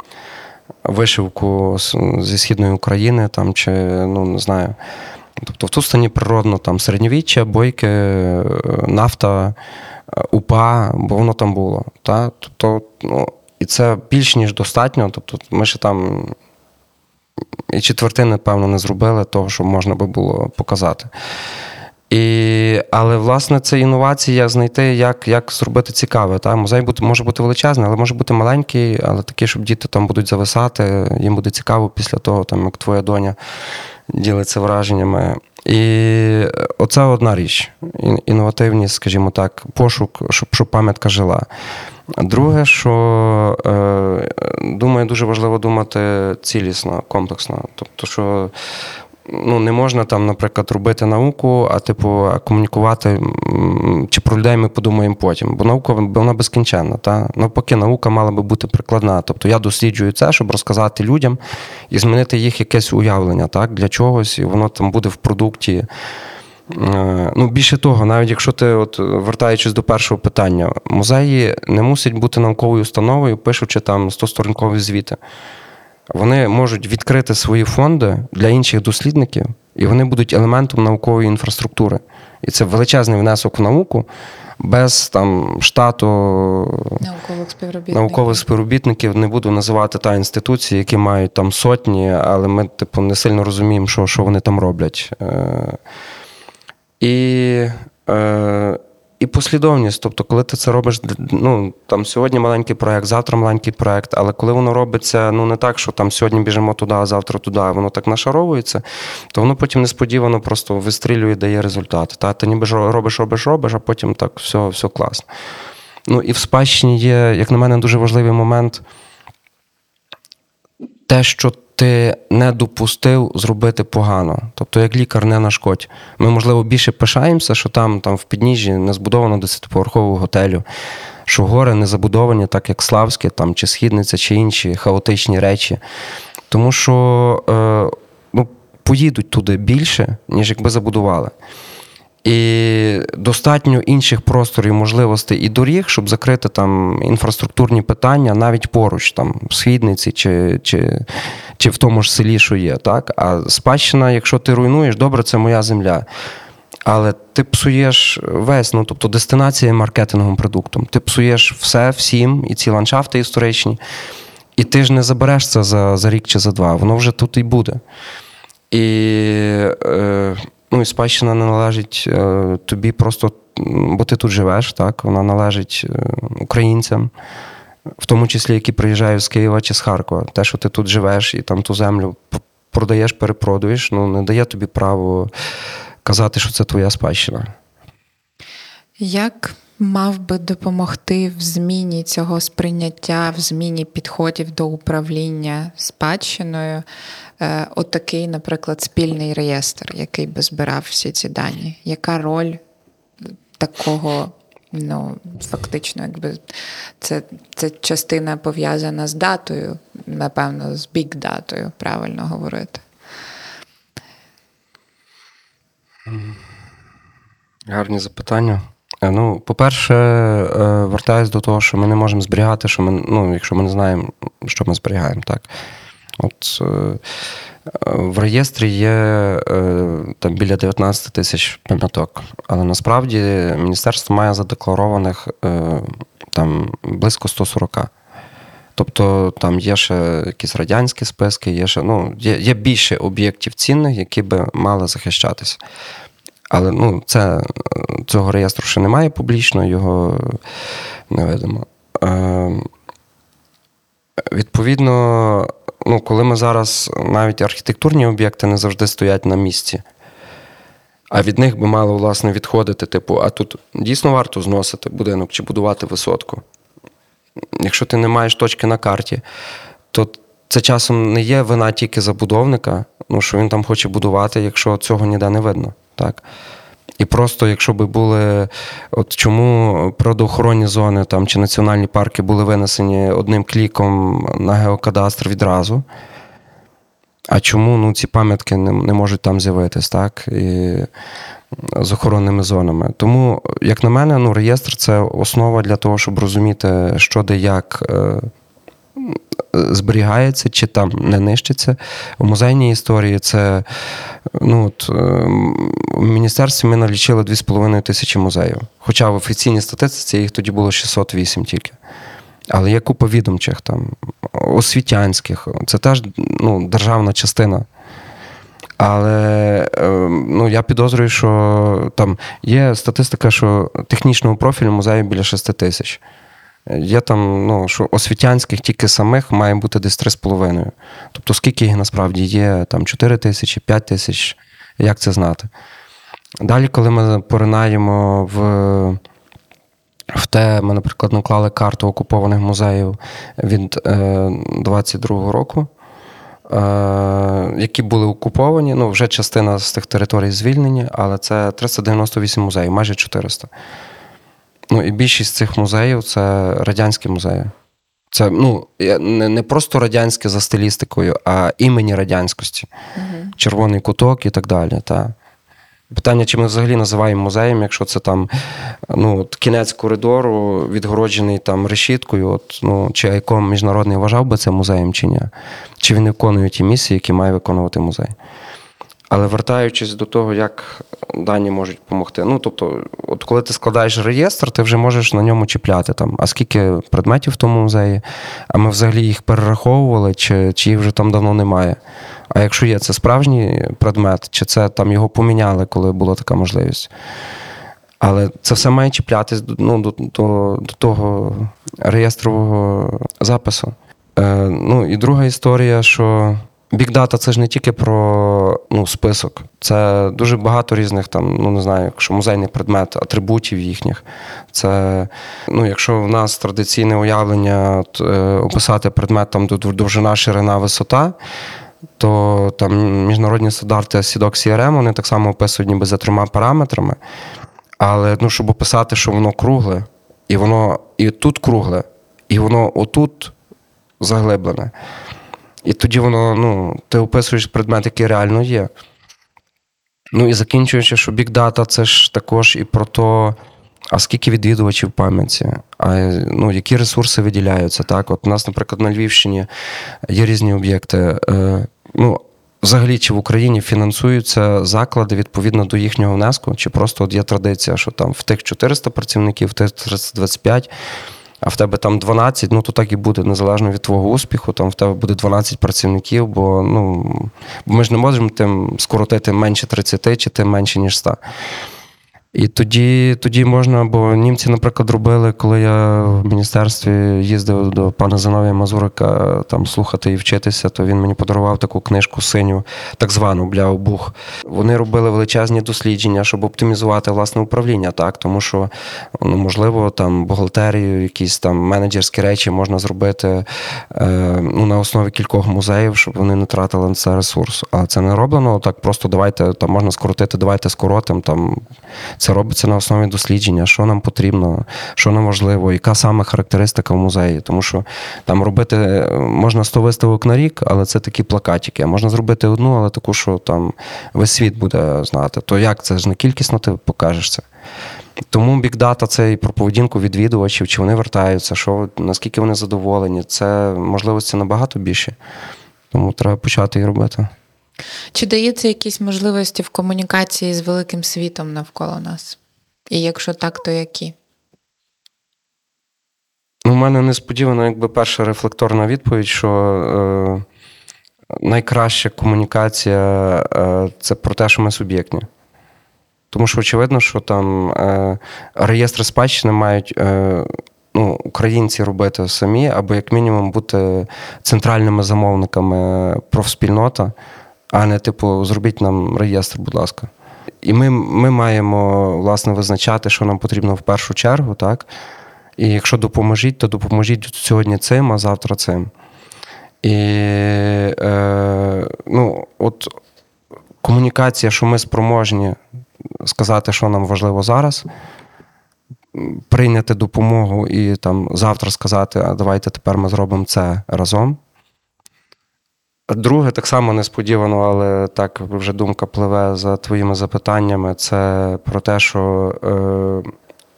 вишивку зі Східної України, там, чи, ну, не знаю. Тобто в Тустані природно там середньовіччя, бойки, е, нафта, е, упа, бо воно там було. Та? Тобто, ну, І це більш ніж достатньо. Тобто Ми ще там і четвертини, певно, не зробили того, що можна би було показати. І, Але, власне, це інновація знайти, як як зробити цікаве. Та? Музей бути, може бути величезний, але може бути маленький, але такий, щоб діти там будуть зависати, їм буде цікаво після того, там, як твоя доня ділиться враженнями. І оце одна річ. Інновативність, скажімо так, пошук, щоб пам'ятка жила. Друге, що е, думаю, дуже важливо думати цілісно, комплексно. Тобто, що ну, не можна там, наприклад, робити науку, а типу комунікувати чи про людей ми подумаємо потім. Бо наука вона безкінченна. Та? Навпаки, наука мала би бути прикладна. Тобто я досліджую це, щоб розказати людям і змінити їх якесь уявлення так, для чогось, і воно там буде в продукті. Е, ну, Більше того, навіть якщо ти, от, вертаючись до першого питання, музеї не мусять бути науковою установою, пишучи там 100-сторінкові звіти. Вони можуть відкрити свої фонди для інших дослідників, і вони будуть елементом наукової інфраструктури. І це величезний внесок в науку без там штату наукових співробітників. наукових співробітників. Не буду називати та інституції, які мають там сотні, але ми, типу, не сильно розуміємо, що що вони там роблять. Е, І е, і послідовність. Тобто, коли ти це робиш, ну там сьогодні маленький проект, завтра маленький проект, але коли воно робиться, ну не так, що там сьогодні біжимо туди, а завтра туди, воно так нашаровується, то воно потім несподівано просто вистрілює, дає результат. Та ти ніби робиш, робиш, робиш, а потім так все, все класно. Ну і в спадщині є, як на мене, дуже важливий момент. Те, що ти не допустив зробити погано. Тобто, як лікар не нашкодь. Ми, можливо, більше пишаємося, що там там в підніжжі не збудовано десятиповерхового готелю, що гори не забудовані, так як Славське, там, чи Східниця, чи інші хаотичні речі. Тому що е, ну, поїдуть туди більше, ніж якби забудували. І достатньо інших просторів, можливостей і доріг, щоб закрити там інфраструктурні питання навіть поруч, там в східниці чи чи, чи в тому ж селі, що є. Так? А спадщина, якщо ти руйнуєш, добре, це моя земля. Але ти псуєш весь, ну тобто дестинація маркетинговим продуктом. Ти псуєш все, всім, і ці ландшафти історичні. І ти ж не забереш це за за рік чи за два. Воно вже тут і буде. І е, ну, і спадщина не належить е, тобі просто, бо ти тут живеш, так? Вона належить е, українцям, в тому числі, які приїжджають з Києва чи з Харкова. Те, що ти тут живеш і там ту землю продаєш, перепродуєш, ну не дає тобі право казати, що це твоя спадщина. Як мав би допомогти в зміні цього сприйняття, в зміні підходів до управління спадщиною? Е, отакий, наприклад, спільний реєстр, який би збирав всі ці дані. Яка роль такого? Ну, фактично, якби це це частина пов'язана з датою, напевно, з бік-датою, правильно говорити. Гарні запитання. Е, ну, по-перше, е, вертаюсь до того, що ми не можемо зберігати, що ми, ну, якщо ми не знаємо, що ми зберігаємо, так. От е, в реєстрі є там біля 19 тисяч пам'яток, але насправді міністерство має задекларованих там близько 140. Тобто там є ще якісь радянські списки, є ще ну, є, є більше об'єктів цінних, які би мали захищатися. Але ну, це, цього реєстру ще немає публічно, його не видимо. Е, Відповідно, ну, коли ми зараз навіть архітектурні об'єкти не завжди стоять на місці, а від них би мало власне відходити, типу, а тут дійсно варто зносити будинок чи будувати висотку. Якщо ти не маєш точки на карті, то це часом не є вина тільки забудовника, ну що він там хоче будувати, якщо цього ніде не видно. Так? І просто, якщо би були, от чому природоохоронні зони там, чи національні парки були винесені одним кліком на геокадастр відразу. А чому ну, ці пам'ятки не не можуть там з'явитись, так? І з охоронними зонами. Тому, як на мене, ну, реєстр це основа для того, щоб розуміти, що де як е, зберігається чи там не нищиться. У музейній історії це ну, от, е, в міністерстві ми налічили 2,5 тисячі музеїв. Хоча в офіційній статистиці їх тоді було 608 тільки. Але є купа відомчих, там, освітянських, це теж ну, державна частина. Але е, ну, я підозрюю, що там є статистика, що технічного профілю музею біля 6 тисяч. Є там, ну, що освітянських тільки самих має бути десь 3,5. Тобто, скільки їх насправді є, там 4 тисячі, 5 тисяч, як це знати? Далі, коли ми поринаємо в в те, ми, наприклад, наклали карту окупованих музеїв від 22-го е, року, е, які були окуповані. Ну, вже частина з тих територій звільнені, але це 398 музеїв, майже 400. Ну і більшість цих музеїв це радянські музеї. Це ну, не просто радянське за стилістикою, а імені радянськості, угу. червоний куток і так далі. Та. Питання, чи ми взагалі називаємо музеєм, якщо це там ну, кінець коридору, відгороджений там решіткою, от, ну, чи айком міжнародний вважав би це музеєм чи ні? Чи він виконує ті місії, які має виконувати музей? Але вертаючись до того, як дані можуть допомогти. Ну, тобто, от коли ти складаєш реєстр, ти вже можеш на ньому чіпляти там, а скільки предметів в тому музеї, а ми взагалі їх перераховували, чи, чи їх вже там давно немає. А якщо є це справжній предмет, чи це там його поміняли, коли була така можливість. Але це все має чіплятись ну, до, до, до того реєстрового запису. Е, Ну і друга історія, що бікдата це ж не тільки про ну, список, це дуже багато різних там, ну не знаю, якщо музейний предмет, атрибутів їхніх. Це, ну, якщо в нас традиційне уявлення от, е, описати предмет там довжина, ширина, висота то там міжнародні стандарти SIDOC CRM, вони так само описують ніби за трьома параметрами. Але ну, щоб описати, що воно кругле, і воно і тут кругле, і воно отут заглиблене. І тоді воно, ну, ти описуєш предмет, який реально є. Ну і закінчуючи, що Data це ж також і про то, а скільки відвідувачів пам'яті, а ну, які ресурси виділяються. Так, от у нас, наприклад, на Львівщині є різні об'єкти. Е, ну, Взагалі, чи в Україні фінансуються заклади відповідно до їхнього внеску, чи просто от є традиція, що там в тих 400 працівників, в тих 325, а в тебе там 12, ну то так і буде, незалежно від твого успіху, там в тебе буде 12 працівників, бо ну, ми ж не можемо тим скоротити менше 30 чи тим менше, ніж 100. І тоді тоді можна, бо німці, наприклад, робили, коли я в міністерстві їздив до пана Зиновія Мазурика там слухати і вчитися, то він мені подарував таку книжку синю, так звану бля обух. Вони робили величезні дослідження, щоб оптимізувати власне управління, так тому що ну, можливо там бухгалтерію, якісь там менеджерські речі можна зробити е, ну, на основі кількох музеїв, щоб вони не тратили на це ресурс. А це не роблено так. Просто давайте там можна скоротити, давайте скоротимо там. Це робиться на основі дослідження, що нам потрібно, що нам важливо, яка саме характеристика в музеї. Тому що там робити можна 100 виставок на рік, але це такі плакатики. Можна зробити одну, але таку, що там весь світ буде знати. То як це ж не кількісно ти покажеш це? Тому бікдата це і про поведінку відвідувачів, чи вони вертаються, що наскільки вони задоволені. Це можливості набагато більше. Тому треба почати і робити. Чи дається якісь можливості в комунікації з великим світом навколо нас? І якщо так, то які? У мене несподівано, якби перша рефлекторна відповідь, що е, найкраща комунікація е, це про те, що ми суб'єктні. Тому що очевидно, що там е, реєстри спадщини мають е, ну, українці робити самі, або як мінімум бути центральними замовниками профспільнота а не типу, зробіть нам реєстр, будь ласка. І ми ми маємо власне визначати, що нам потрібно в першу чергу, так? І якщо допоможіть, то допоможіть сьогодні цим, а завтра цим. І е, ну, от комунікація, що ми спроможні сказати, що нам важливо зараз, прийняти допомогу і там завтра сказати, а давайте тепер ми зробимо це разом. Друге, так само несподівано, але так вже думка пливе за твоїми запитаннями. Це про те, що е,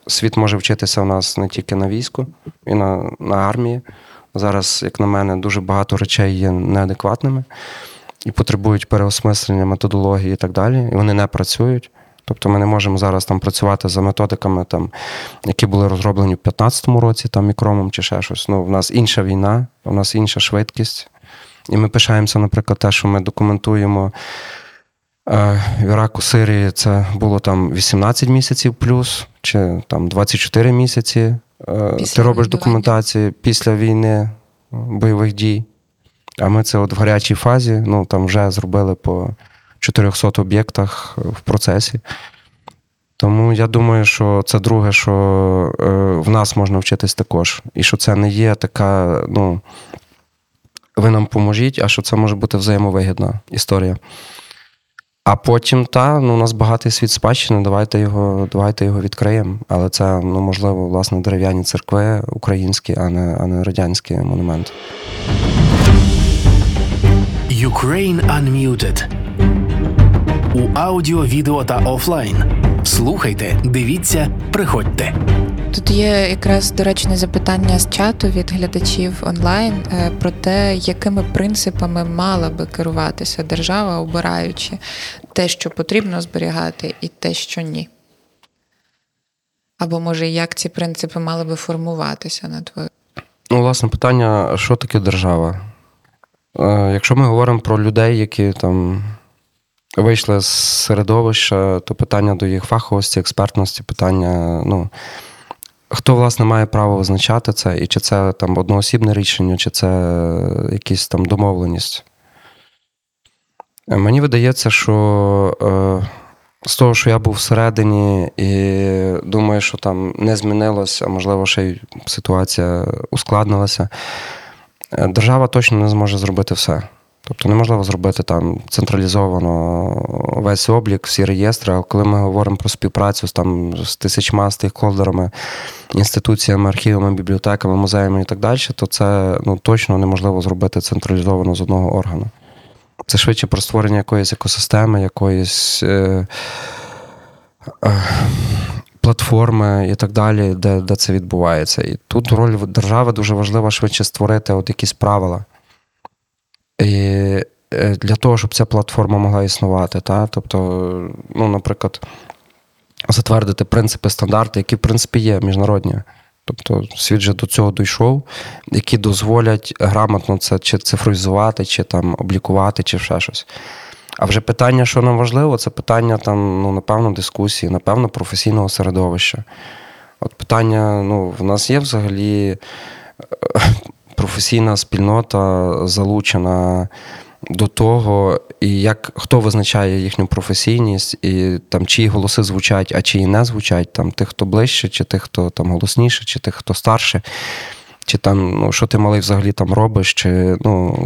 світ може вчитися у нас не тільки на війську і на, на армії. Зараз, як на мене, дуже багато речей є неадекватними і потребують переосмислення методології і так далі. І вони не працюють. Тобто ми не можемо зараз там працювати за методиками, там, які були розроблені в 2015 році, там мікромом чи ще щось. Ну, У нас інша війна, у нас інша швидкість. І ми пишаємося, наприклад, те, що ми документуємо е, в Іраку, Сирії, це було там 18 місяців плюс, чи там 24 місяці. Е, після Ти робиш документацію після війни, бойових дій. А ми це от в гарячій фазі, ну там вже зробили по 400 об'єктах в процесі. Тому я думаю, що це друге, що е, в нас можна вчитись також. І що це не є така, ну ви нам поможіть, а що це може бути взаємовигідна історія. А потім, та, ну, у нас багатий світ спадщини, давайте його давайте його відкриємо. Але це, ну, можливо, власне, дерев'яні церкви українські, а не, а не радянські монументи. Ukraine Unmuted у аудіо, відео та офлайн. Слухайте, дивіться, приходьте. Тут є якраз доречне запитання з чату від глядачів онлайн е, про те, якими принципами мала би керуватися держава, обираючи те, що потрібно зберігати, і те, що ні. Або може, як ці принципи мали би формуватися на твою? Ну, власне, питання, що таке держава? Е, Якщо ми говоримо про людей, які там вийшли з середовища, то питання до їх фаховості, експертності, питання, ну, хто, власне, має право визначати це, і чи це там одноосібне рішення, чи це якась там домовленість. Мені видається, що е, з того, що я був всередині, і думаю, що там не змінилося, а можливо, ще й ситуація ускладнилася. е, Держава точно не зможе зробити все. Тобто неможливо зробити там централізовано весь облік, всі реєстри. Але коли ми говоримо про співпрацю з там з тисячма стейкхолдерами, інституціями, архівами, бібліотеками, музеями і так далі, то це ну, точно неможливо зробити централізовано з одного органу. Це швидше про створення якоїсь екосистеми, якоїсь е, е, платформи і так далі, де, де це відбувається. І тут роль держави дуже важлива швидше створити от якісь правила. І е, для того, щоб ця платформа могла існувати. Та? Тобто, ну, наприклад, затвердити принципи, стандарти, які, в принципі, є міжнародні. Тобто світ же до цього дійшов, які дозволять грамотно це чи цифровізувати, чи там облікувати, чи ще щось. А вже питання, що нам важливо, це питання там, ну, напевно, дискусії, напевно, професійного середовища. От питання: ну, в нас є взагалі е, професійна спільнота залучена до того, і як хто визначає їхню професійність, і там чиї голоси звучать, а чиї не звучать, там тих, хто ближче, чи тих, хто там голосніше, чи тих, хто старше. Чи там, ну, що ти малий взагалі там робиш, чи, ну,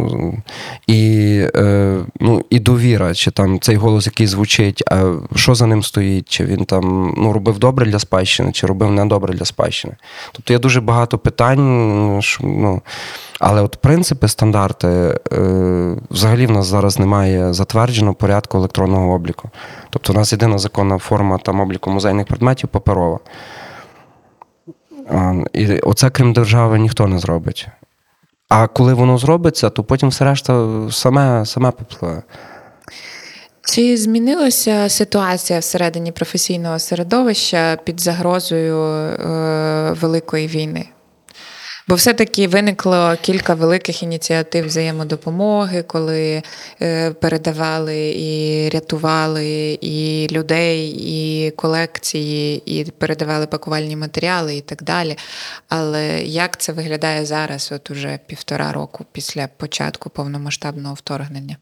і, е, ну, і довіра, чи там цей голос, який звучить, а що за ним стоїть, чи він там ну, робив добре для спадщини, чи робив недобре для спадщини. Тобто є дуже багато питань, що, ну, але от принципи, стандарти, е, взагалі в нас зараз немає затвердженого порядку електронного обліку. Тобто у нас єдина законна форма там обліку музейних предметів паперова. І оце, крім держави, ніхто не зробить. А коли воно зробиться, то потім все решта саме, саме попливе. Чи змінилася ситуація всередині професійного середовища під загрозою е, Великої війни? Бо все-таки виникло кілька великих ініціатив взаємодопомоги, коли е, передавали і рятували і людей, і колекції, і передавали пакувальні матеріали і так далі. Але як це виглядає зараз, от уже півтора року після початку повномасштабного вторгнення?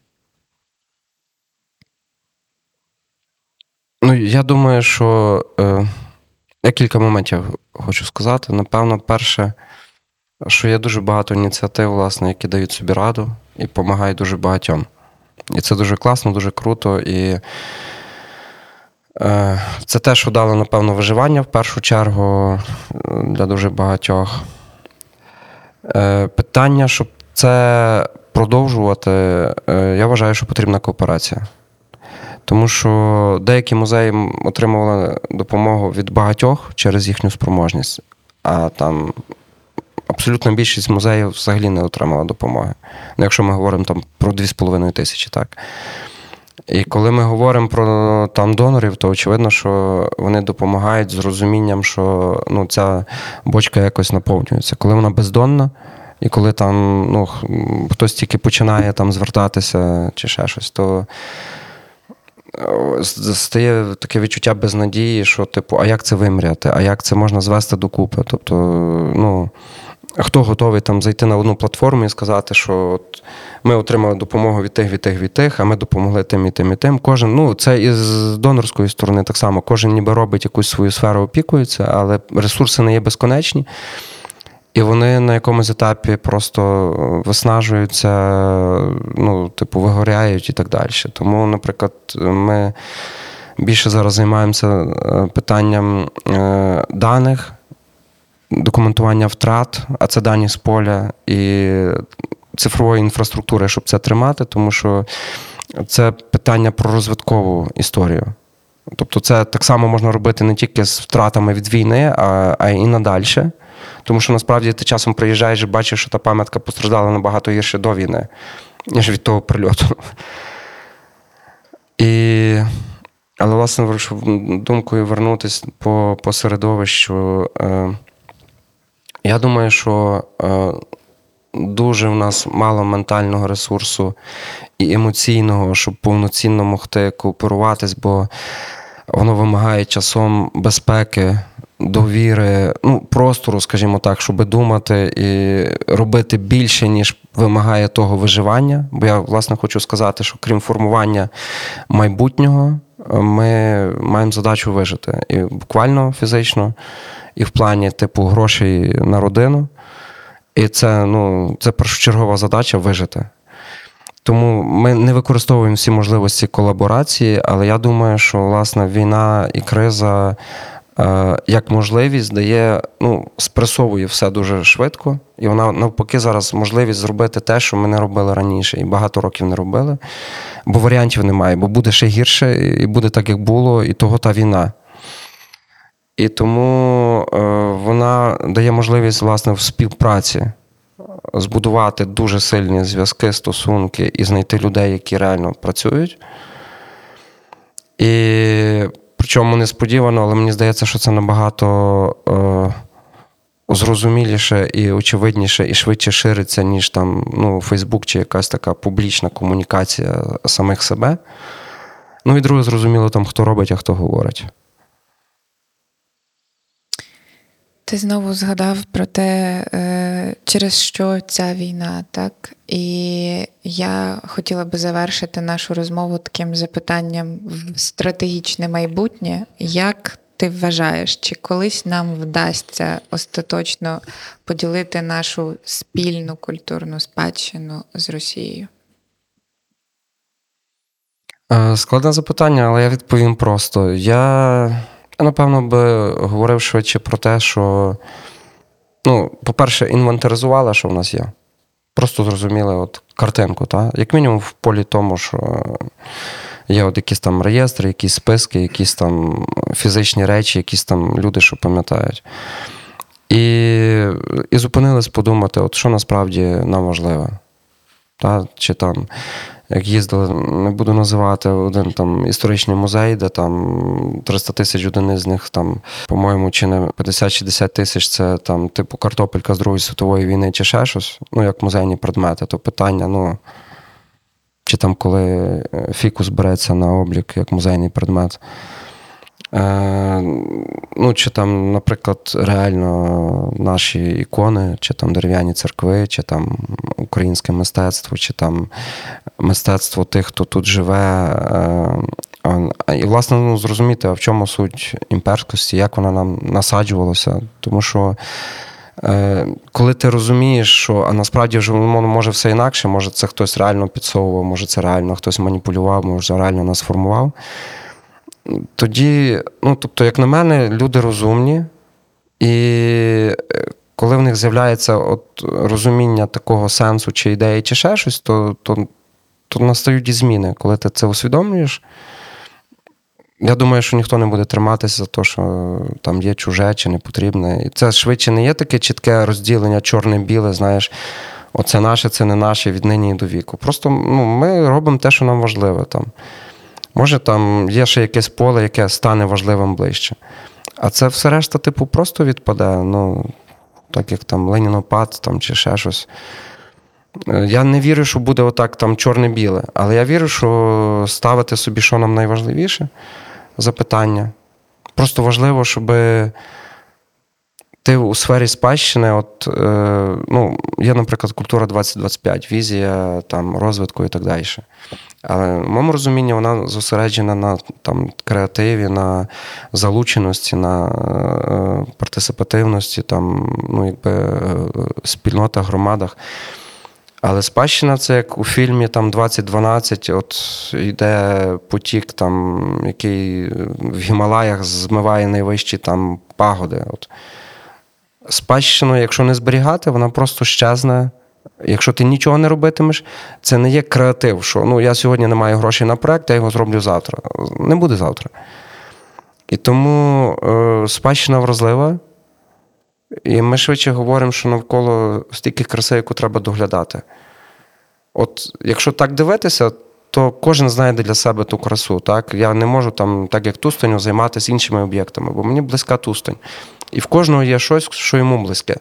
Ну, я думаю, що е, я кілька моментів хочу сказати. Напевно, перше, що є дуже багато ініціатив, власне, які дають собі раду і допомагають дуже багатьом. І це дуже класно, дуже круто. І е, це те, що дало, напевно, виживання в першу чергу для дуже багатьох. Е, питання, щоб це продовжувати, е, я вважаю, що потрібна кооперація. Тому що деякі музеї отримували допомогу від багатьох через їхню спроможність, а там абсолютна більшість музеїв взагалі не отримала допомоги. Ну, якщо ми говоримо там про 2,5 тисячі, так. І коли ми говоримо про там донорів, то очевидно, що вони допомагають з розумінням, що ну, ця бочка якось наповнюється. Коли вона бездонна, і коли там ну, хтось тільки починає там звертатися чи ще щось, то стає таке відчуття безнадії, що, типу, а як це вимряти, а як це можна звести докупи? Тобто, ну. Хто готовий там зайти на одну платформу і сказати, що от ми отримали допомогу від тих, від тих, від тих, а ми допомогли тим і тим і тим. Кожен, ну це із донорської сторони так само. Кожен ніби робить якусь свою сферу, опікується, але ресурси не є безконечні. І вони на якомусь етапі просто виснажуються, ну, типу, вигоряють і так далі. Тому, наприклад, ми більше зараз займаємося питанням даних, документування втрат, а це дані з поля і цифрової інфраструктури, щоб це тримати, тому що це питання про розвиткову історію. Тобто, це так само можна робити не тільки з втратами від війни, а а і надальше. Тому що насправді ти часом приїжджаєш і бачиш, що та пам'ятка постраждала набагато гірше до війни, ніж від того прильоту. І... Але, власне, думкою вернутися по по середовищу. Е, Я думаю, що е, дуже в нас мало ментального ресурсу і емоційного, щоб повноцінно могти кооперуватись, бо воно вимагає часом безпеки, довіри, ну, простору, скажімо так, щоб думати і робити більше, ніж вимагає того виживання. Бо я, власне, хочу сказати, що крім формування майбутнього, ми маємо задачу вижити і буквально фізично, і в плані типу грошей на родину. І це ну, це першочергова задача вижити. Тому ми не використовуємо всі можливості колаборації, але я думаю, що власне війна і криза е, як можливість дає, ну, спресовує все дуже швидко, і вона навпаки зараз можливість зробити те, що ми не робили раніше, і багато років не робили, бо варіантів немає, бо буде ще гірше, і буде так, як було, і того та війна. І тому е, вона дає можливість власне в співпраці збудувати дуже сильні зв'язки, стосунки і знайти людей, які реально працюють. І причому несподівано, але мені здається, що це набагато е, зрозуміліше і очевидніше, і швидше шириться, ніж там ну, Фейсбук чи якась така публічна комунікація самих себе. Ну і друге, зрозуміло, там, хто робить, а хто говорить. Ти знову згадав про те, е, через що ця війна, так? І я хотіла би завершити нашу розмову таким запитанням в стратегічне майбутнє. Як ти вважаєш, чи колись нам вдасться остаточно поділити нашу спільну культурну спадщину з Росією? Е, складне запитання, але я відповім просто. Я я, напевно, би говорив швидше про те, що, ну, по-перше, інвентаризували, що в нас є. Просто зрозуміли от картинку, та? як мінімум в полі тому, що є от якісь там реєстри, якісь списки, якісь там фізичні речі, якісь там люди, що пам'ятають. І і зупинились подумати, от що насправді нам важливо. Та? Чи там як їздили, не буду називати один там історичний музей, де там 300 тисяч один із них там, по-моєму, чи не 50-60 тисяч це там, типу, картопелька з Другої світової війни, чи ще щось, ну, як музейні предмети, то питання, ну. Чи там, коли е, фікус береться на облік як музейний предмет. Е, ну, Чи там, наприклад, реально наші ікони, чи там дерев'яні церкви, чи там українське мистецтво, чи там мистецтво тих, хто тут живе. Е, і, власне, ну, зрозуміти, а в чому суть імперськості, як вона нам насаджувалася. Тому що. Е, коли ти розумієш, що а насправді вже може все інакше, може це хтось реально підсовував, може це реально хтось маніпулював, може реально нас формував. Тоді, ну, тобто, як на мене, люди розумні, і е, коли в них з'являється от розуміння такого сенсу чи ідеї, чи ще щось, то, то, то настають і зміни. Коли ти це усвідомлюєш, я думаю, що ніхто не буде триматися за те, що там є чуже чи не потрібне. І це швидше не є таке чітке розділення, чорне-біле, знаєш. Оце наше, це не наше від нині і до віку. Просто ну, ми робимо те, що нам важливо. Там. Може, там є ще якесь поле, яке стане важливим ближче. А це все решта, типу, просто відпаде. Ну, так як там Ленінопад там, чи ще щось. Е, я не вірю, що буде отак там чорне-біле, але я вірю, що ставити собі, що нам найважливіше запитання. Просто важливо, щоб ти у сфері спадщини, от, е, ну, є, наприклад, культура 2025, візія там, розвитку і так далі. Але в моєму розумінні вона зосереджена на там, креативі, на залученості, на е, партисипативності, там, ну, якби, е, спільнотах, громадах. Але спадщина це як у фільмі там 2012, от йде потік, там, який в Гімалаях змиває найвищі там пагоди. От. Спадщину, якщо не зберігати, вона просто щезне Якщо ти нічого не робитимеш, це не є креатив, що ну я сьогодні не маю грошей на проект, я його зроблю завтра. Не буде завтра. І тому е, спадщина вразлива. І ми швидше говоримо, що навколо стільки краси, яку треба доглядати. От якщо так дивитися, то кожен знайде для себе ту красу. Так? Я не можу там, так як Тустоню, займатися іншими об'єктами, бо мені близька Тустонь. І в кожного є щось, що йому близьке.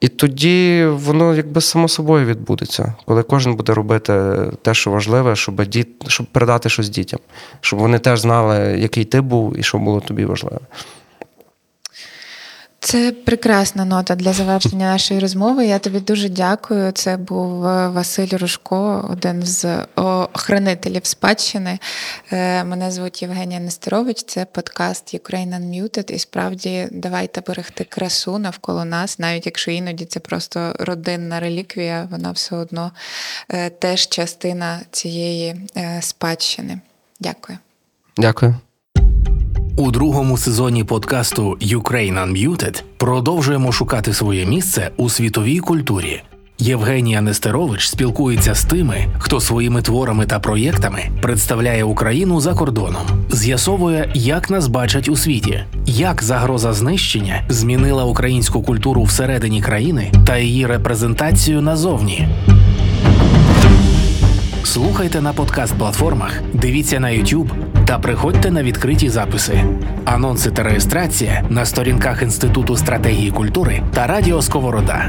І тоді воно якби само собою відбудеться, коли кожен буде робити те, що важливе, щоб діт, щоб передати щось дітям, щоб вони теж знали, який ти був і що було тобі важливе. Це прекрасна нота для завершення нашої розмови. Я тобі дуже дякую. Це був е, Василь Рушко, один з охранителів спадщини. Е, мене звуть Євгенія Нестерович. Це подкаст Ukraine Unmuted. І справді давайте берегти красу навколо нас, навіть якщо іноді це просто родинна реліквія, вона все одно е, теж частина цієї спадщини. Дякую. Дякую. У другому сезоні подкасту Ukraine Unmuted продовжуємо шукати своє місце у світовій культурі. Євгенія Нестерович спілкується з тими, хто своїми творами та проєктами представляє Україну за кордоном, з'ясовує, як нас бачать у світі, як загроза знищення змінила українську культуру всередині країни та її репрезентацію назовні. Слухайте на подкаст-платформах, дивіться на YouTube та приходьте на відкриті записи, анонси та реєстрація на сторінках Інституту стратегії культури та Радіо Сковорода.